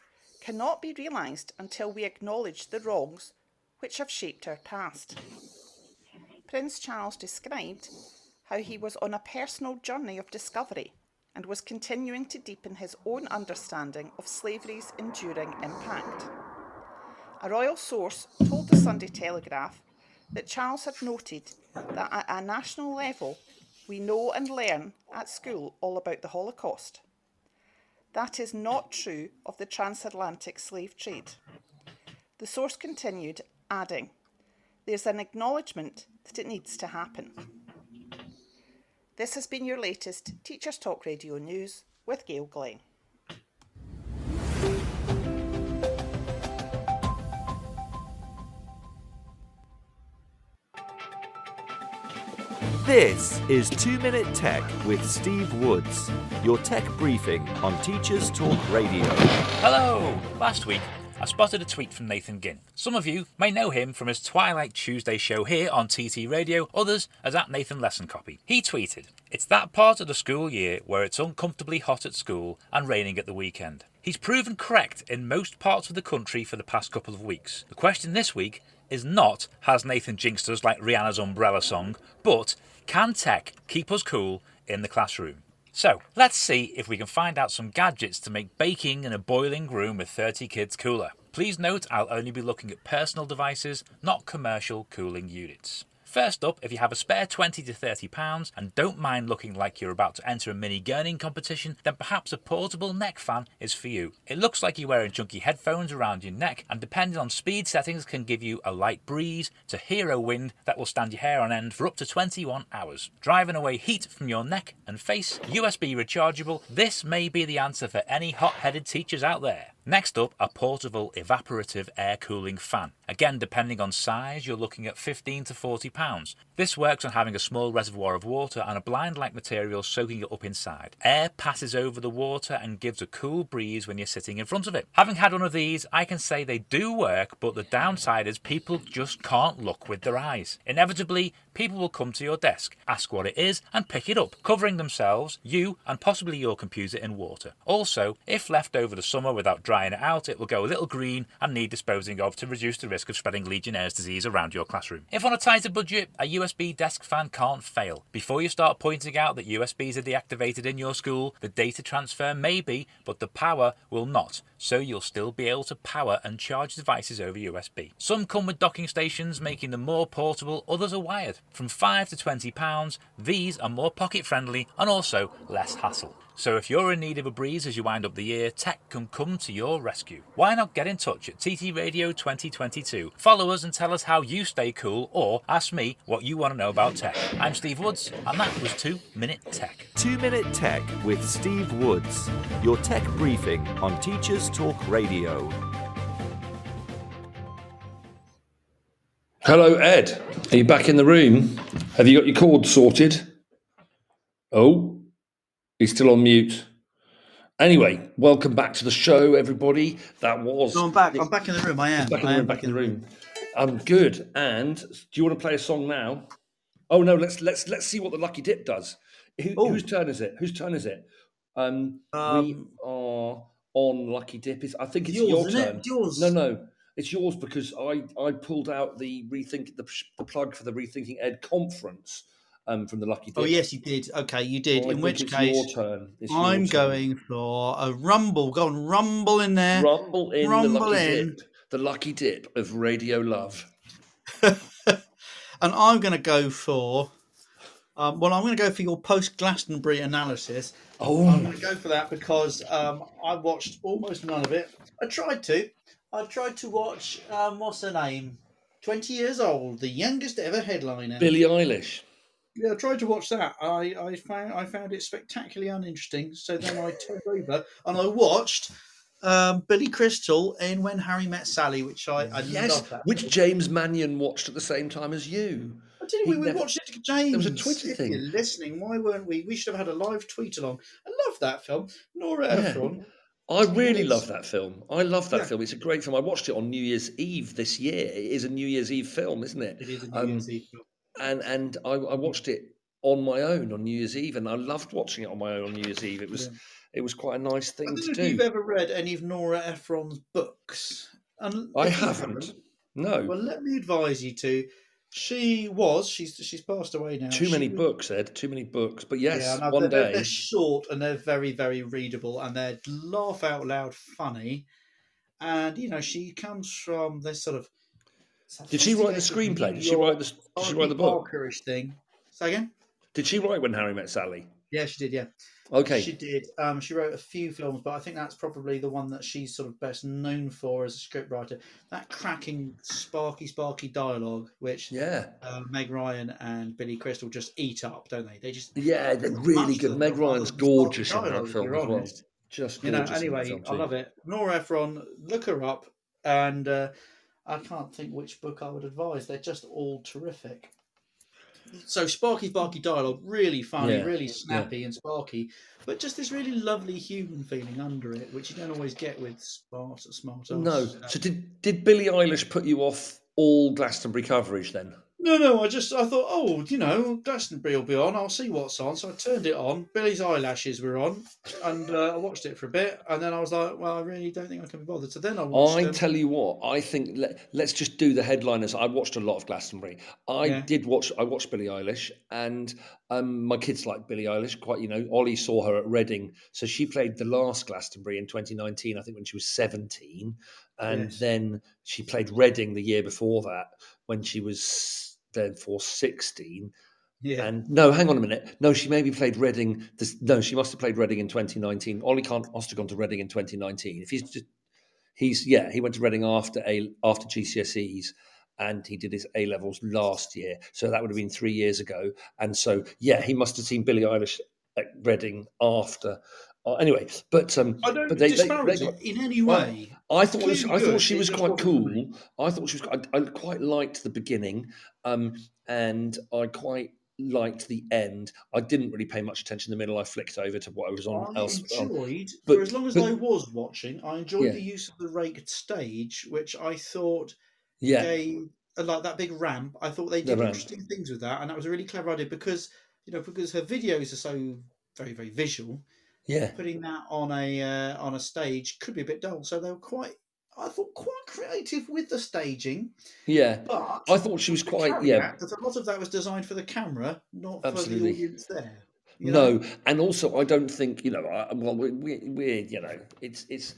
cannot be realised until we acknowledge the wrongs which have shaped our past. Prince Charles described how he was on a personal journey of discovery and was continuing to deepen his own understanding of slavery's enduring impact. A royal source told the Sunday Telegraph that Charles had noted that at a national level, we know and learn at school all about the Holocaust. That is not true of the transatlantic slave trade. The source continued, adding, There's an acknowledgement that it needs to happen. This has been your latest Teachers Talk Radio News with Gail Glenn. This is 2 Minute Tech with Steve Woods, your tech briefing on Teachers Talk Radio. Hello! Last week, I spotted a tweet from Nathan Ginn. Some of you may know him from his Twilight Tuesday show here on TT Radio, others as at Nathan Lesson Copy. He tweeted, It's that part of the school year where it's uncomfortably hot at school and raining at the weekend. He's proven correct in most parts of the country for the past couple of weeks. The question this week is not has Nathan jinxed us like Rihanna's umbrella song, but can tech keep us cool in the classroom? So, let's see if we can find out some gadgets to make baking in a boiling room with 30 kids cooler. Please note I'll only be looking at personal devices, not commercial cooling units. First up, if you have a spare 20 to 30 pounds and don't mind looking like you're about to enter a mini gurning competition, then perhaps a portable neck fan is for you. It looks like you're wearing chunky headphones around your neck and depending on speed settings can give you a light breeze to hero wind that will stand your hair on end for up to 21 hours. Driving away heat from your neck and face, USB rechargeable, this may be the answer for any hot-headed teachers out there. Next up, a portable evaporative air cooling fan. Again, depending on size, you're looking at 15 to 40 pounds. This works on having a small reservoir of water and a blind-like material soaking it up inside. Air passes over the water and gives a cool breeze when you're sitting in front of it. Having had one of these, I can say they do work, but the downside is people just can't look with their eyes. Inevitably, people will come to your desk, ask what it is, and pick it up, covering themselves, you, and possibly your computer in water. Also, if left over the summer without drying it out, it will go a little green and need disposing of to reduce the risk of spreading Legionnaire's disease around your classroom. If on a tighter budget, a USB desk fan can't fail. Before you start pointing out that USBs are deactivated in your school, the data transfer may be, but the power will not, so you'll still be able to power and charge devices over USB. Some come with docking stations, making them more portable, others are wired. From 5 to 20 pounds, these are more pocket friendly and also less hassle. So if you're in need of a breeze as you wind up the year, tech can come to your rescue. Why not get in touch at TT Radio 2022? Follow us and tell us how you stay cool, or ask me what you want to know about tech. I'm Steve Woods, and that was 2 Minute Tech. 2 Minute Tech with Steve Woods, your tech briefing on Teachers Talk Radio. Hello, Ed. Are you back in the room? Have you got your cord sorted? Oh, he's still on mute. Anyway, welcome back to the show, everybody. That was. No, I'm back. I'm back in the room. I am. Back in the room. Back in the room. I'm good. And do you want to play a song now? Oh no, let's let's let's see what the lucky dip does. Who, whose turn is it? Whose turn is it? Um, we Um, are on lucky dip. Is I think it's Yours, your isn't it? turn. Yours. No, no, it's yours because I I pulled out the rethink the, the plug for the rethinking Ed conference um from the lucky dip. Oh yes, you did. Okay, you did. I in which case, your turn. It's your I'm turn. going for a rumble. Go on, rumble in there. rumble in the rumble lucky in. dip. The lucky dip of radio love. and I'm going to go for. Um, well, I'm going to go for your post Glastonbury analysis. Oh, I'm Oh, going to go for that because um, I watched almost none of it. I tried to. I tried to watch. Um, what's her name? Twenty years old, the youngest ever headliner. Billie Eilish. Yeah, I tried to watch that. I, I found I found it spectacularly uninteresting. So then I turned over and I watched um, Billy Crystal in When Harry Met Sally, which I, I yes, which James Mannion watched at the same time as you. I didn't we, we never- watched it, James. There was a Twitter if thing. You're listening? Why weren't we? We should have had a live tweet along. I love that film. Nora Yeah. Ephron. I really love that film. I love that Yeah. film. It's a great film. I watched it on New Year's Eve this year. It is a New Year's Eve film, isn't it? It is a New Um, Year's Eve film. And and I, I watched it on my own on New Year's Eve, and I loved watching it on my own on New Year's Eve. It was Yeah. it was quite a nice thing to do. you've ever read any of Nora Ephron's books. And I you haven't. No, Well, let me advise you to. She was. She's she's passed away now. too She many was- books, Ed. Too many books. But yes, Yeah, no, one they're- day. they're short and they're very, very readable and they're laugh out loud funny. And you know, she comes from this sort of. Did she write the screenplay? Did she write the? Did she write the book? Parkerish thing. Say again? Did she write when Harry met Sally? Yeah, she did. Yeah, Okay. she did. Um, she wrote a few films, but I think that's probably the one that she's sort of best known for as a scriptwriter. That cracking, sparky, sparky dialogue, which Yeah. uh, Meg Ryan and Billy Crystal just eat up, don't they? They just Yeah, they're really good. Meg Ryan's gorgeous in that film as well. Just you know. gorgeous in that Anyway, I love it. Nora Ephron, look her up, and uh, I can't think which book I would advise. They're just all terrific. So sparky, sparky dialogue, really funny, Yeah, really snappy and sparky, but just this really lovely human feeling under it, which you don't always get with smart, smart. No. So did did Billie Eilish put you off all Glastonbury coverage then? No, no, I just I thought, oh, you know, Glastonbury will be on. I'll see what's on. So I turned it on. Billy's eyelashes were on, and uh, I watched it for a bit, and then I was like, well, I really don't think I can be bothered. So then I watched. I um, tell you what, I think let, let's just do the headliners. I watched a lot of Glastonbury. I Yeah. did watch. I watched Billie Eilish, and um, my kids like Billie Eilish quite. You know, Ollie saw her at Reading, so she played the last Glastonbury in 2019. I think when she was 17, and Yes. then she played Reading the year before that when she was therefore 16. yeah, And no, hang on a minute. No, she maybe played Reading. This, no, she must have played Reading in 2019. Ollie can't must have gone to Reading in 2019. If he's just, he's yeah, he went to Reading after a after GCSEs, and he did his A levels last year. So that would have been three years ago. And so yeah, he must have seen Billie Eilish at Reading after. Uh, anyway, but um, I don't but they- they- disparage they it got- in any Well, way. I thought was, I thought she was quite cool. I thought she was. I, I quite liked the beginning, um, and I quite liked the end. I didn't really pay much attention in the middle. I flicked over to what I was on I else. on- enjoyed, but- for as long as but- I was watching, I enjoyed Yeah. the use of the raked stage, which I thought yeah, gave uh, like that big ramp. I thought they The did ramp. interesting things with that, and that was a really clever idea because you know because her videos are so very very visual. Yeah, Putting that on a uh, on a stage could be a bit dull, so they were quite. I thought quite creative with the staging, Yeah, but I thought she was quite yeah. a lot of that was designed for the camera, not for the audience there. you know? No, and also I don't think you know. I, well, we, we, we're you know, it's it's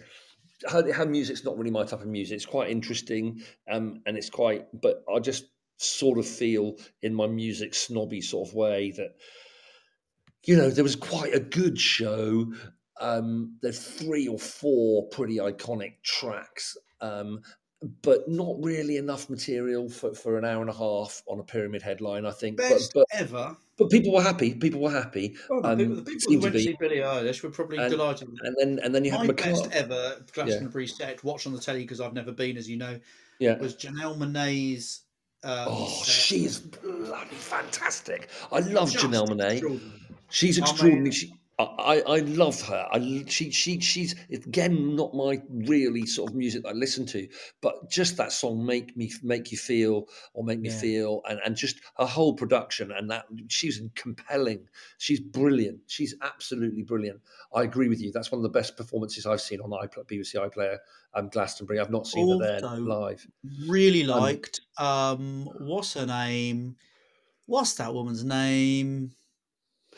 her, her music's not really my type of music. It's quite interesting, um, and it's quite. But I just sort of feel in my music snobby sort of way that you know there was quite a good show. Um, there's three or four pretty iconic tracks. Um, but not really enough material for, for an hour and a half on a pyramid headline, I think. But, Best but ever. but people were happy. People were happy. Well, the Um, people, the people who went to see Billie Eilish were probably And- delighted. And then and then you had My have best McCart. ever Glastonbury set, watched on the telly because I've never been, as you know, Yeah. was Janelle Monae's. Um, Oh, set. she is bloody fantastic. I love Janelle Monae. She's extraordinary. She, I, I I love her. I she she she's again not my really sort of music that I listen to, but just that song make me make you feel or make me Yeah. feel, and and just her whole production and that she's compelling. She's brilliant. She's absolutely brilliant. I agree with you. That's one of the best performances I've seen on iPlayer, BBC iPlayer, um, Glastonbury. I've not seen her there live. Really Um, liked. Um, what's her name? What's that woman's name?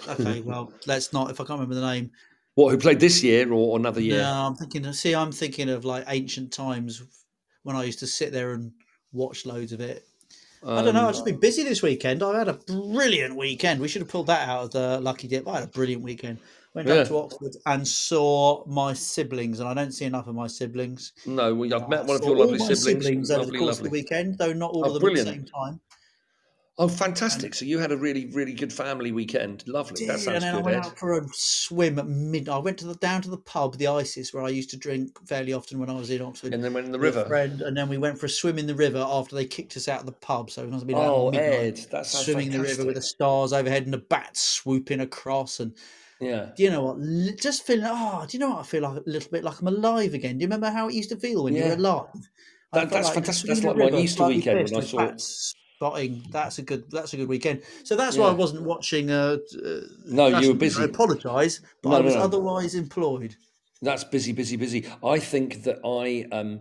Okay, well, let's not. If I can't remember the name, What who played this year or another year? no, I'm thinking. See, I'm thinking of like ancient times when I used to sit there and watch loads of it. I don't know. Um, I've just been busy this weekend. I've had a brilliant weekend. We should have pulled that out of the lucky dip. I had a brilliant weekend. Went Yeah. up to Oxford and saw my siblings, and I don't see enough of my siblings. No, well, I've met one of your lovely my siblings. over Lovely, the course lovely. of the weekend, though not all Oh, of them brilliant. at the same time. Oh, fantastic! So you had a really, really good family weekend. Lovely. That sounds and then I went Ed. out for a swim at midnight. I went to the down to the pub, the Isis, where I used to drink fairly often when I was in Oxford. And then went in the river. friend, and then we went for a swim in the river after they kicked us out of the pub. So it must have been Oh, midnight. Ed, that swimming in the river with the stars overhead and the bats swooping across. And Yeah. do you know what? Just feeling, oh, do you know what? I feel like a little bit like I'm alive again. Do you remember how it used to feel when you Yeah. were alive? That- that's like fantastic. That's like my Easter weekend when I saw it. Bats Spotting that's a good that's a good weekend. So that's why I wasn't watching. Uh, uh, No, you were busy. I apologise, but No, I was no. otherwise employed. That's busy, busy, busy. I think that I, um,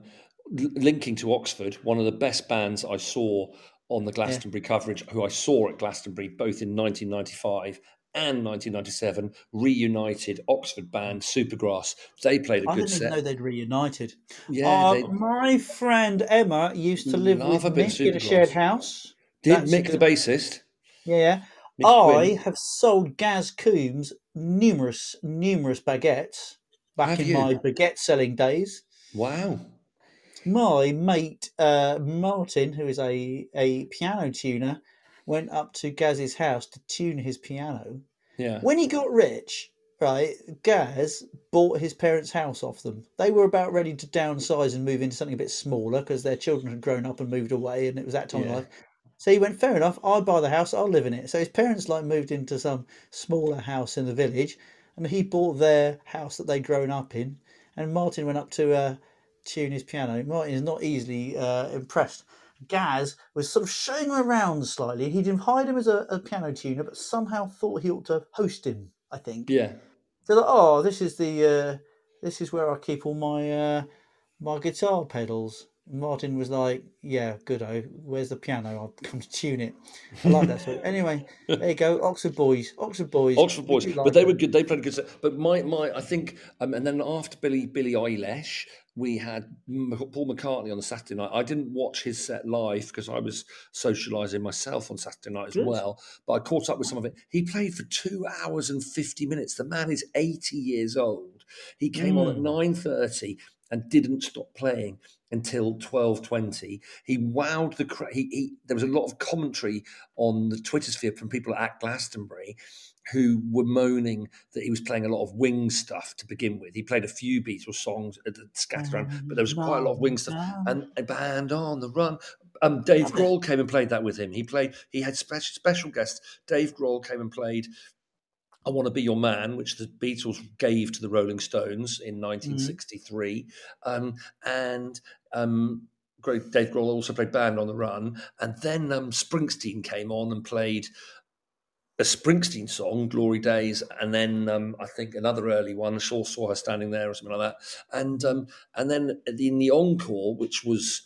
linking to Oxford, one of the best bands I saw on the Glastonbury coverage, who I saw at Glastonbury both in 1995 and 1997, reunited Oxford band Supergrass. They played a I good didn't even set. know they'd reunited. Yeah, Uh, my friend Emma used to live with Mick in a shared house. did. That's Mick, the bassist. Yeah. Mick I Quinn. have sold Gaz Coombs numerous, numerous baguettes back Have in you? my baguette selling days. Wow. My mate uh, Martin, who is a, a piano tuner, went up to Gaz's house to tune his piano. Yeah. When he got rich, right, Gaz bought his parents' house off them. They were about ready to downsize and move into something a bit smaller because their children had grown up and moved away, and it was that time Yeah. of life. So he went, fair enough, I'll buy the house, I'll live in it. So his parents like moved into some smaller house in the village, and he bought their house that they'd grown up in. And Martin went up to uh, tune his piano. Martin is not easily uh, impressed. Gaz was sort of showing him around slightly. He'd hired him as a, a piano tuner, but somehow thought he ought to host him. I think. Yeah. They're like, oh, this is the uh, this is where I keep all my uh, my guitar pedals. Martin was like, yeah, good. Oh, where's the piano? I'll come to tune it. I like that. So anyway, there you go. Oxford boys. Oxford boys. Oxford boys, do but they them. were good. They played a good set. But my, my, I think, um, and then after Billie, Billie Eilish, we had Paul McCartney on the Saturday night. I didn't watch his set live because I was socialising myself on Saturday night as Good. well. But I caught up with some of it. He played for two hours and fifty minutes. The man is eighty years old. He came on at Mm. nine thirty and didn't stop playing until 12.20 he wowed the crowd he, he there was a lot of commentary on the twitter sphere from people at glastonbury who were moaning that he was playing a lot of Wings stuff to begin with. He played a few Beatles songs scattered around, but there was quite a lot of Wings stuff. And a band on the run. Um, Dave Grohl came and played that with him. He played. He had special special guests. Dave Grohl came and played. I Want to Be Your Man, which the Beatles gave to the Rolling Stones in 1963. Um, and um, great Dave Grohl also played Band on the Run. And then um, Springsteen came on and played a Springsteen song, "Glory Days," and then um, I think another early one. Sure saw her standing there or something like that. And um, and then in the encore, which was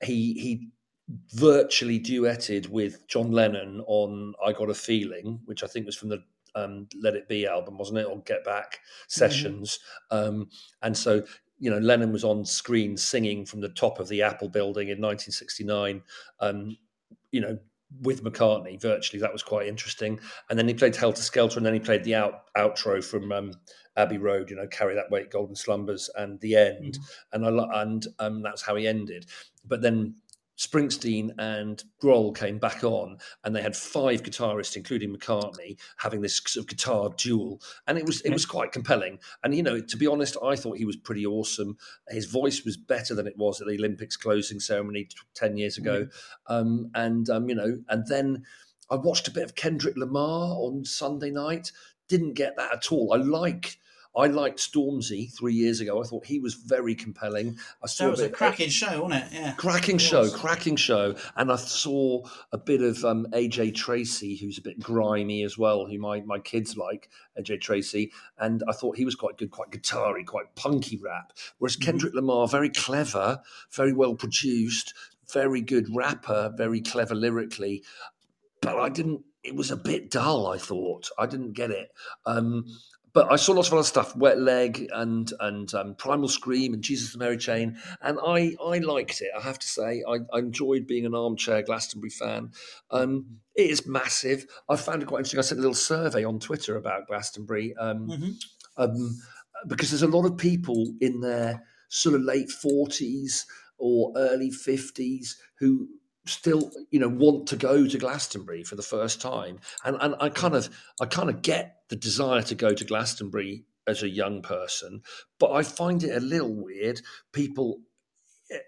he he virtually duetted with John Lennon on "I Got a Feeling," which I think was from the um, "Let It Be" album, wasn't it, or "Get Back" sessions. Mm-hmm. and so you know, Lennon was on screen singing from the top of the Apple building in 1969. Um, you know, with McCartney virtually. That was quite interesting. And then he played Helter Skelter, and then he played the out, outro from um, Abbey Road. You know, carry that weight, Golden Slumbers, and the end. Mm-hmm. And I and um, that's how he ended. But then Springsteen and Grohl came back on, and they had five guitarists, including McCartney, having this sort of guitar duel, and it was it was quite compelling. And you know, to be honest, I thought he was pretty awesome. His voice was better than it was at the Olympics closing ceremony ten years ago, mm-hmm. um, and um, you know, and then I watched a bit of Kendrick Lamar on Sunday night. Didn't get that at all. I like I liked Stormzy three years ago. I thought he was very compelling. I saw that was a, a cracking show, wasn't it? Yeah, cracking show, cracking show. And I saw a bit of um, AJ Tracey, who's a bit grimy as well, who my my kids like AJ Tracey, and I thought he was quite good, quite guitar quite punky rap. Whereas mm-hmm. Kendrick mm-hmm. Lamar, very clever, very well produced, very good rapper, very clever lyrically. But I didn't it was a bit dull. I thought I didn't get it. Um, but I saw lots of other stuff, Wet Leg and and um, Primal Scream and Jesus the Mary Chain, and I I liked it. I have to say, I, I enjoyed being an armchair Glastonbury fan. Um, it is massive. I found it quite interesting. I sent a little survey on Twitter about Glastonbury um, mm-hmm. Um, because there's a lot of people in their sort of late forties or early fifties who still you know want to go to Glastonbury for the first time. And and I kind of I kind of get the desire to go to Glastonbury as a young person but I find it a little weird people eh,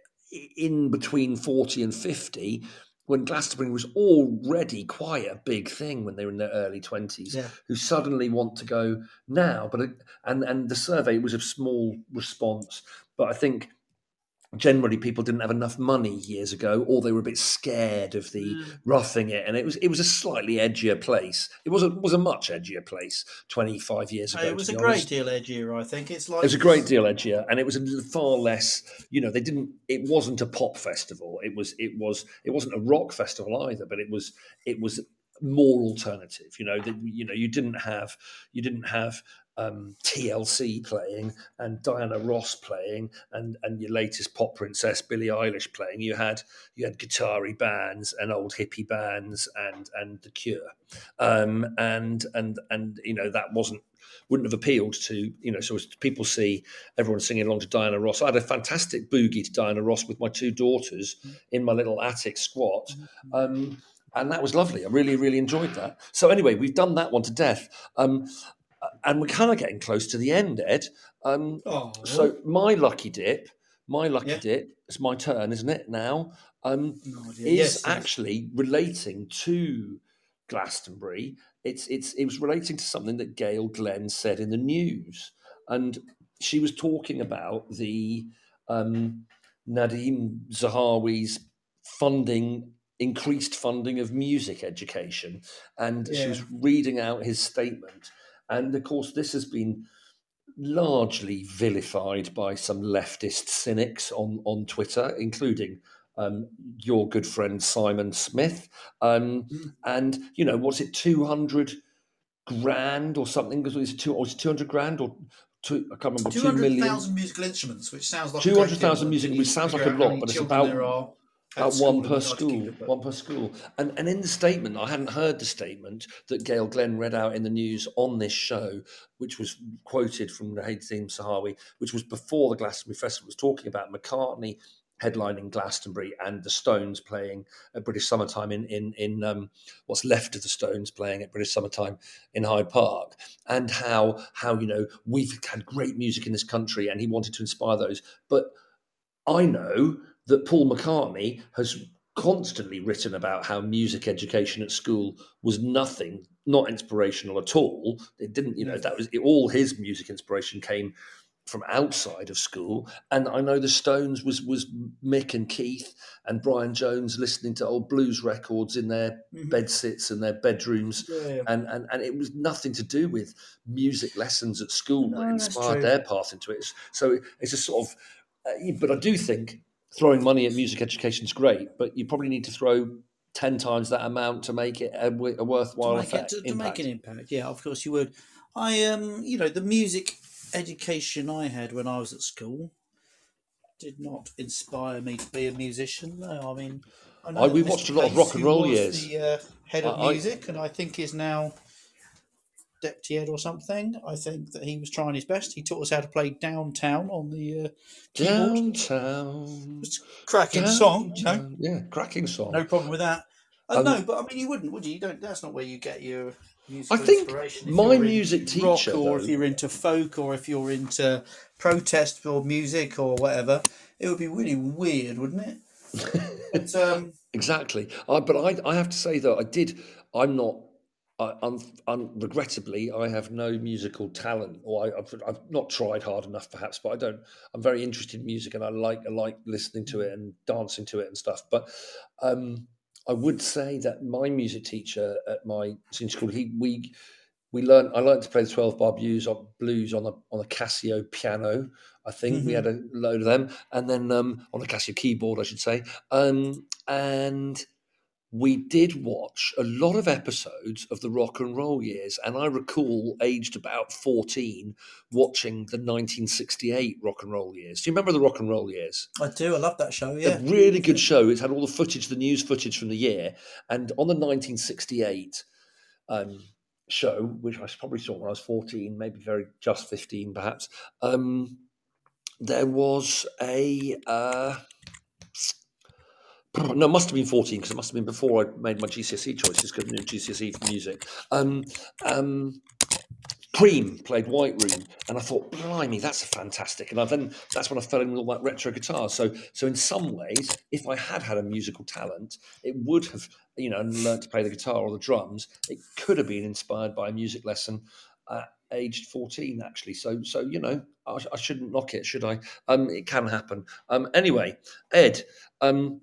in between 40 and 50 when Glastonbury was already quite a big thing when they were in their early 20s yeah. who suddenly want to go now. But and and the survey was a small response. But I think generally people didn't have enough money years ago or they were a bit scared of the mm. roughing it and it was it was a slightly edgier place it was a was a much edgier place 25 years ago it was a great honest. deal edgier i think it's like it was a great deal edgier and it was a far less you know they didn't it wasn't a pop festival it was it was it wasn't a rock festival either but it was it was more alternative you know that you know you didn't have you didn't have um, TLC playing and Diana Ross playing and and your latest pop princess Billie Eilish playing. You had you had guitar bands and old hippie bands and and The Cure, um, and and and you know that wasn't wouldn't have appealed to you know so people see everyone singing along to Diana Ross. I had a fantastic boogie to Diana Ross with my two daughters in my little attic squat. Um, and that was lovely. I really, really enjoyed that. So anyway, we've done that one to death. Um, and we're kind of getting close to the end, Ed. Um, oh. So my lucky dip, my lucky yeah. dip, it's my turn, isn't it? Now um, oh, is yes, actually yes. relating to Glastonbury. It's it's it was relating to something that Gail Glenn said in the news, and she was talking about the um, Nadhim Zahawi's funding increased funding of music education and yeah. she was reading out his statement and of course, this has been largely vilified by some leftist cynics on, on Twitter, including um, your good friend Simon Smith. Um, mm. And, you know, was it 200 grand or something? Was it, two, was it 200 grand or two, I can't remember, 200,000 musical instruments, which sounds like 200,000 music, which sounds like a lot, but it's about at, one per school, one per school. And and in the statement, I hadn't heard the statement that Gail Glenn read out in the news on this show, which was quoted from Nadhim Zahawi, which was before the Glastonbury Festival, was talking about McCartney headlining Glastonbury and the Stones playing at British Summertime in in in um, what's left of the Stones playing at British Summertime in Hyde Park, and how how you know we've had great music in this country, and he wanted to inspire those, but I know that Paul McCartney has constantly written about how music education at school was nothing, not inspirational at all. It didn't, you know, that was it, all his music inspiration came from outside of school, and I know the Stones was was Mick and Keith and Brian Jones listening to old blues records in their Mhm. bed sits and their bedrooms, Yeah. and, and and it was nothing to do with music lessons at school No, that inspired their path into it. So it's a sort of, uh, but I do think throwing money at music education is great, but you probably need to throw ten times that amount to make it a, a worthwhile to make, it, to, to make an impact. Yeah, of course you would. I um, you know, the music education I had when I was at school did not inspire me to be a musician. No, I mean, I know I- we Mr. watched a lot of rock and roll years. The uh, head of I- music, and I think is now deputy head or something. I think that he was trying his best. He taught us how to play downtown on the uh, keyboard. Downtown. It's cracking song, you know. Yeah, cracking song. No problem with that. Uh, Um, no, but I mean, you wouldn't, would you? You don't. That's not where you get your musical I think my music teacher, or if you're into folk, or if you're into protest or music or whatever, it would be really weird, wouldn't it? but, um, Exactly. I, but I, I have to say though, I did. I'm not. I, un, un, regrettably, I have no musical talent, or I, I've, I've not tried hard enough, perhaps. But I don't. I'm very interested in music, and I like I like listening to it and dancing to it and stuff. But um, I would say that my music teacher at my senior school, he we we learned. I learned to play the twelve bar blues on blues on a on a Casio piano. I think we had a load of them, and then um, on a Casio keyboard, I should say. Um, and we did watch a lot of episodes of the rock and roll years. And I recall, aged about 14, watching the 1968 rock and roll years. Do you remember the rock and roll years? I do. I love that show. A Yeah. really good show. It's had all the footage, the news footage from the year. And on the 1968 um, show, which I probably saw when I was 14, maybe very just 15 perhaps, um, there was a. Uh, no, it must have been 14 because it must have been before I made my GCSE choices because I knew GCSE for music. Um, um, Cream played White Room, and I thought, blimey, that's fantastic. And I then that's when I fell in with all that retro guitar. So, so in some ways, if I had had a musical talent, it would have, you know, learned to play the guitar or the drums. It could have been inspired by a music lesson at aged 14, actually. So, so you know, I, I shouldn't knock it, should I? Um, it can happen. Um, anyway, Ed, um,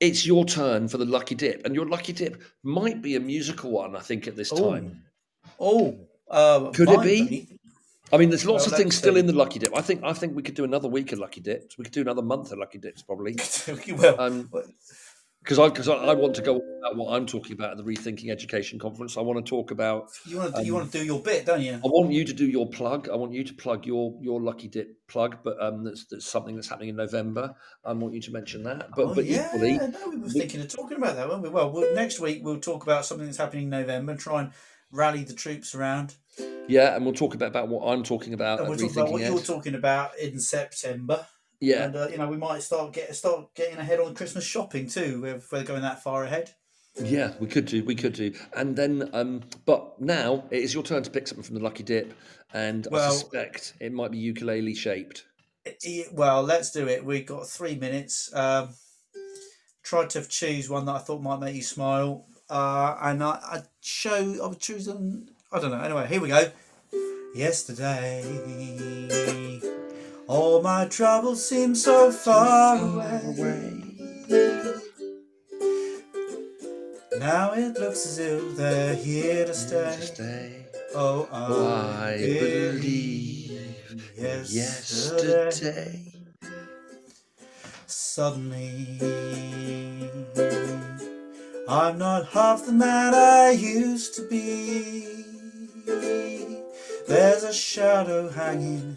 it's your turn for the lucky dip, and your lucky dip might be a musical one. I think at this time. Oh, uh, Could it might be? I mean, there's lots Well, of things still in the lucky dip. I think I think we could do another week of lucky dips. We could do another month of lucky dips probably. well, Um, well, because I because I, I want to go about what I'm talking about at the Rethinking Education conference. I want to talk about. you want to do, you um, want to do your bit, don't you? I want you to do your plug. I want you to plug your your lucky dip plug, but um, that's, that's something that's happening in November. I want you to mention that. But oh, but yeah, equally, no, we were we- thinking of talking about that, weren't we? Well, we'll, next week we'll talk about something that's happening in November and try and rally the troops around. yeah, and we'll talk about, about what I'm talking about. And we'll talk about what Rethinking you're talking about in September. Yeah, And uh, you know, we might start get start getting ahead on Christmas shopping too. If we're going that far ahead. Yeah, we could do, we could do, and then, um, but now it is your turn to pick something from the lucky dip, and I suspect it might be ukulele shaped. Well, let's do it. We've got three minutes. Um, tried to choose one that I thought might make you smile, uh, and I, I show I would choose them. I don't know. Anyway, here we go. Yesterday, all my troubles seem so far away. Now it looks as if they're here to stay. Oh, I, believe yesterday. Suddenly, I'm not half the man I used to be. There's a shadow hanging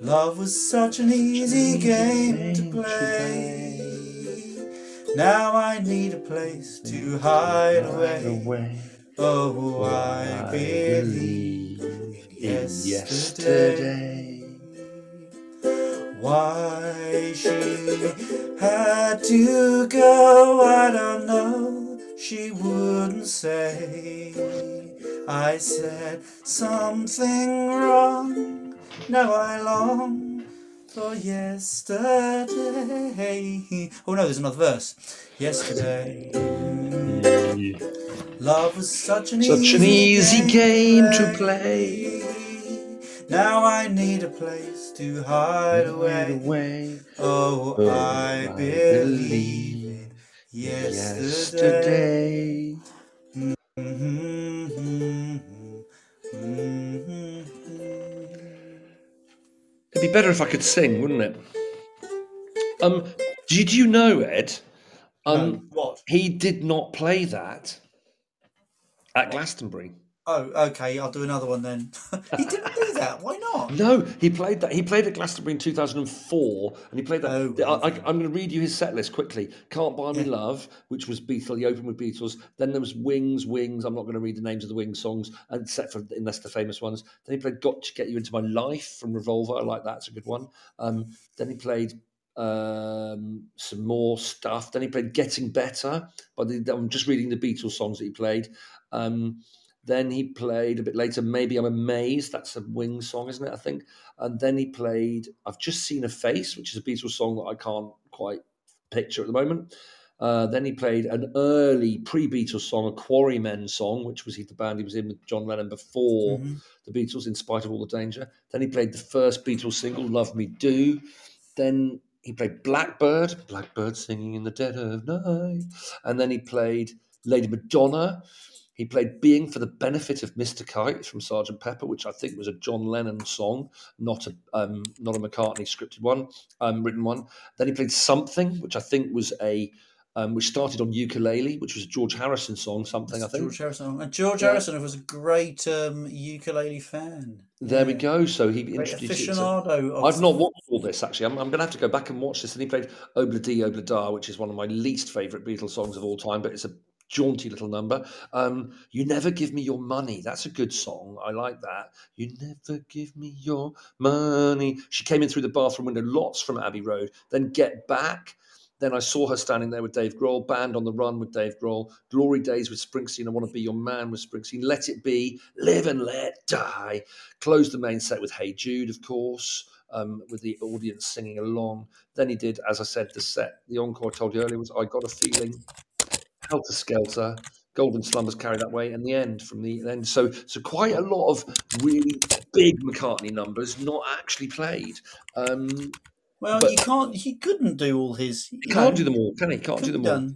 Love was such an easy game to play. Now I need a place to hide away. Oh, I believe in yesterday. Why she had to go, I don't know. She wouldn't say. I said something wrong. Now I long for yesterday. Oh no, there's another verse. Yesterday. Love was such an Such easy an easy game to play. Now I need a place to hide away. away. Oh, Oh, I I believe in yesterday. Yesterday. It'd be better if I could sing, wouldn't it? Um, did you know, Ed? Um, what? he did not play that at Glastonbury. Oh, okay. I'll do another one then. he didn't do that. Why not? No, he played that. He played at Glastonbury in 2004, and he played that. Oh, I, am going to read you his set list quickly. Can't Buy Me Yeah. Love, which was Beatles. He opened with Beatles. Then there was Wings, Wings. I'm not going to read the names of the Wings songs, and except for unless the famous ones. Then he played Got to Get You Into My Life from Revolver. I like that. It's a good one. Um, then he played um, some more stuff. Then he played Getting Better. But the, I'm just reading the Beatles songs that he played. Um, then he played a bit later, Maybe I'm Amazed. That's a Wings song, isn't it? I think. And then he played I've Just Seen a Face, which is a Beatles song that I can't quite picture at the moment. Uh, then he played an early pre-Beatles song, a Quarrymen song, which was he, the band he was in with John Lennon before Mhm. the Beatles, in spite of all the danger. Then he played the first Beatles single, "Love Me Do." Then he played Blackbird, Blackbird singing in the dead of night. And then he played Lady Madonna. He played "Being for the Benefit of Mr. Kite" from Sergeant Pepper, which I think was a John Lennon song, not a um, not a McCartney scripted one, um, written one. Then he played "Something," which I think was a um, which started on ukulele, which was a George Harrison song. Something I think. George Harrison. And George Yeah. Harrison was a great um, ukulele fan. There we go. So he Great introduced it to- I've not watched all this actually. I'm, I'm going to have to go back and watch this. And he played Obladi Oblada, which is one of my least favourite Beatles songs of all time, but it's a jaunty little number. Um, you never give me your money. That's a good song. I like that. You never give me your money. She came in through the bathroom window, lots from Abbey Road. Then Get Back. Then I saw her standing there with Dave Grohl, Band on the Run with Dave Grohl, Glory Days with Springsteen, I Want to Be Your Man with Springsteen, Let It Be, Live and Let Die. Closed the main set with Hey Jude, of course, um, with the audience singing along. Then he did, as I said, the set, the encore I told you earlier was I Got a Feeling, Helter Skelter, Golden Slumbers Carry That Weight, and the end from the end. So, so quite a lot of really big McCartney numbers not actually played. Um, well, you can't. He couldn't do all his. he can't do them all, can he? Can't do them all.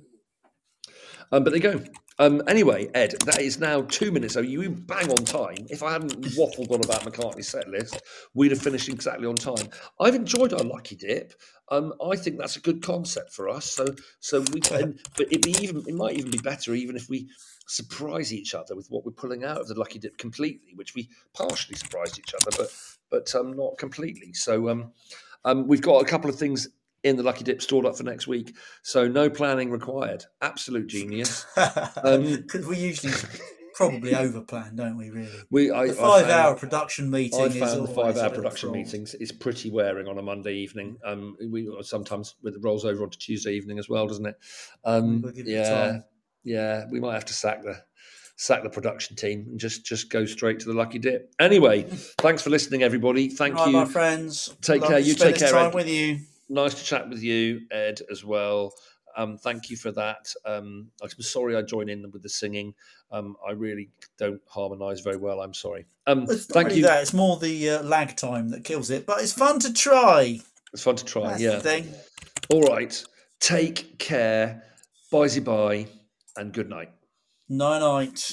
Um, but they go. Um, anyway, Ed, that is now two minutes. So you bang on time. If I hadn't waffled on about McCartney's set list, we'd have finished exactly on time. I've enjoyed our lucky dip. Um, I think that's a good concept for us. So, so we can. But it'd be even. It might even be better even if we surprise each other with what we're pulling out of the lucky dip completely, which we partially surprised each other, but but um, not completely. So um, um, we've got a couple of things in the lucky dip stored up for next week. So no planning required. Absolute genius. Um, Because we usually probably overplan, don't we? Really. We I, The I five-hour production meeting. I is found the five-hour production fraud. meetings is pretty wearing on a Monday evening. Um, we sometimes with it rolls over onto Tuesday evening as well, doesn't it? Um, We'll yeah, yeah. We might have to sack the sack the production team and just just go straight to the lucky dip. Anyway, thanks for listening, everybody. Thank Right, you. my friends. Take Love care. You take care, Time Ed. with you. nice to chat with you, Ed, as well. Um, thank you for that. Um, I'm sorry I joined in with the singing. Um, I really don't harmonise very well. I'm sorry. Um, It's thank really you. that. It's more the uh, lag time that kills it, but it's fun to try. It's fun to try. That's yeah. thing. All right. Take care. Bye bye and good night. Night night.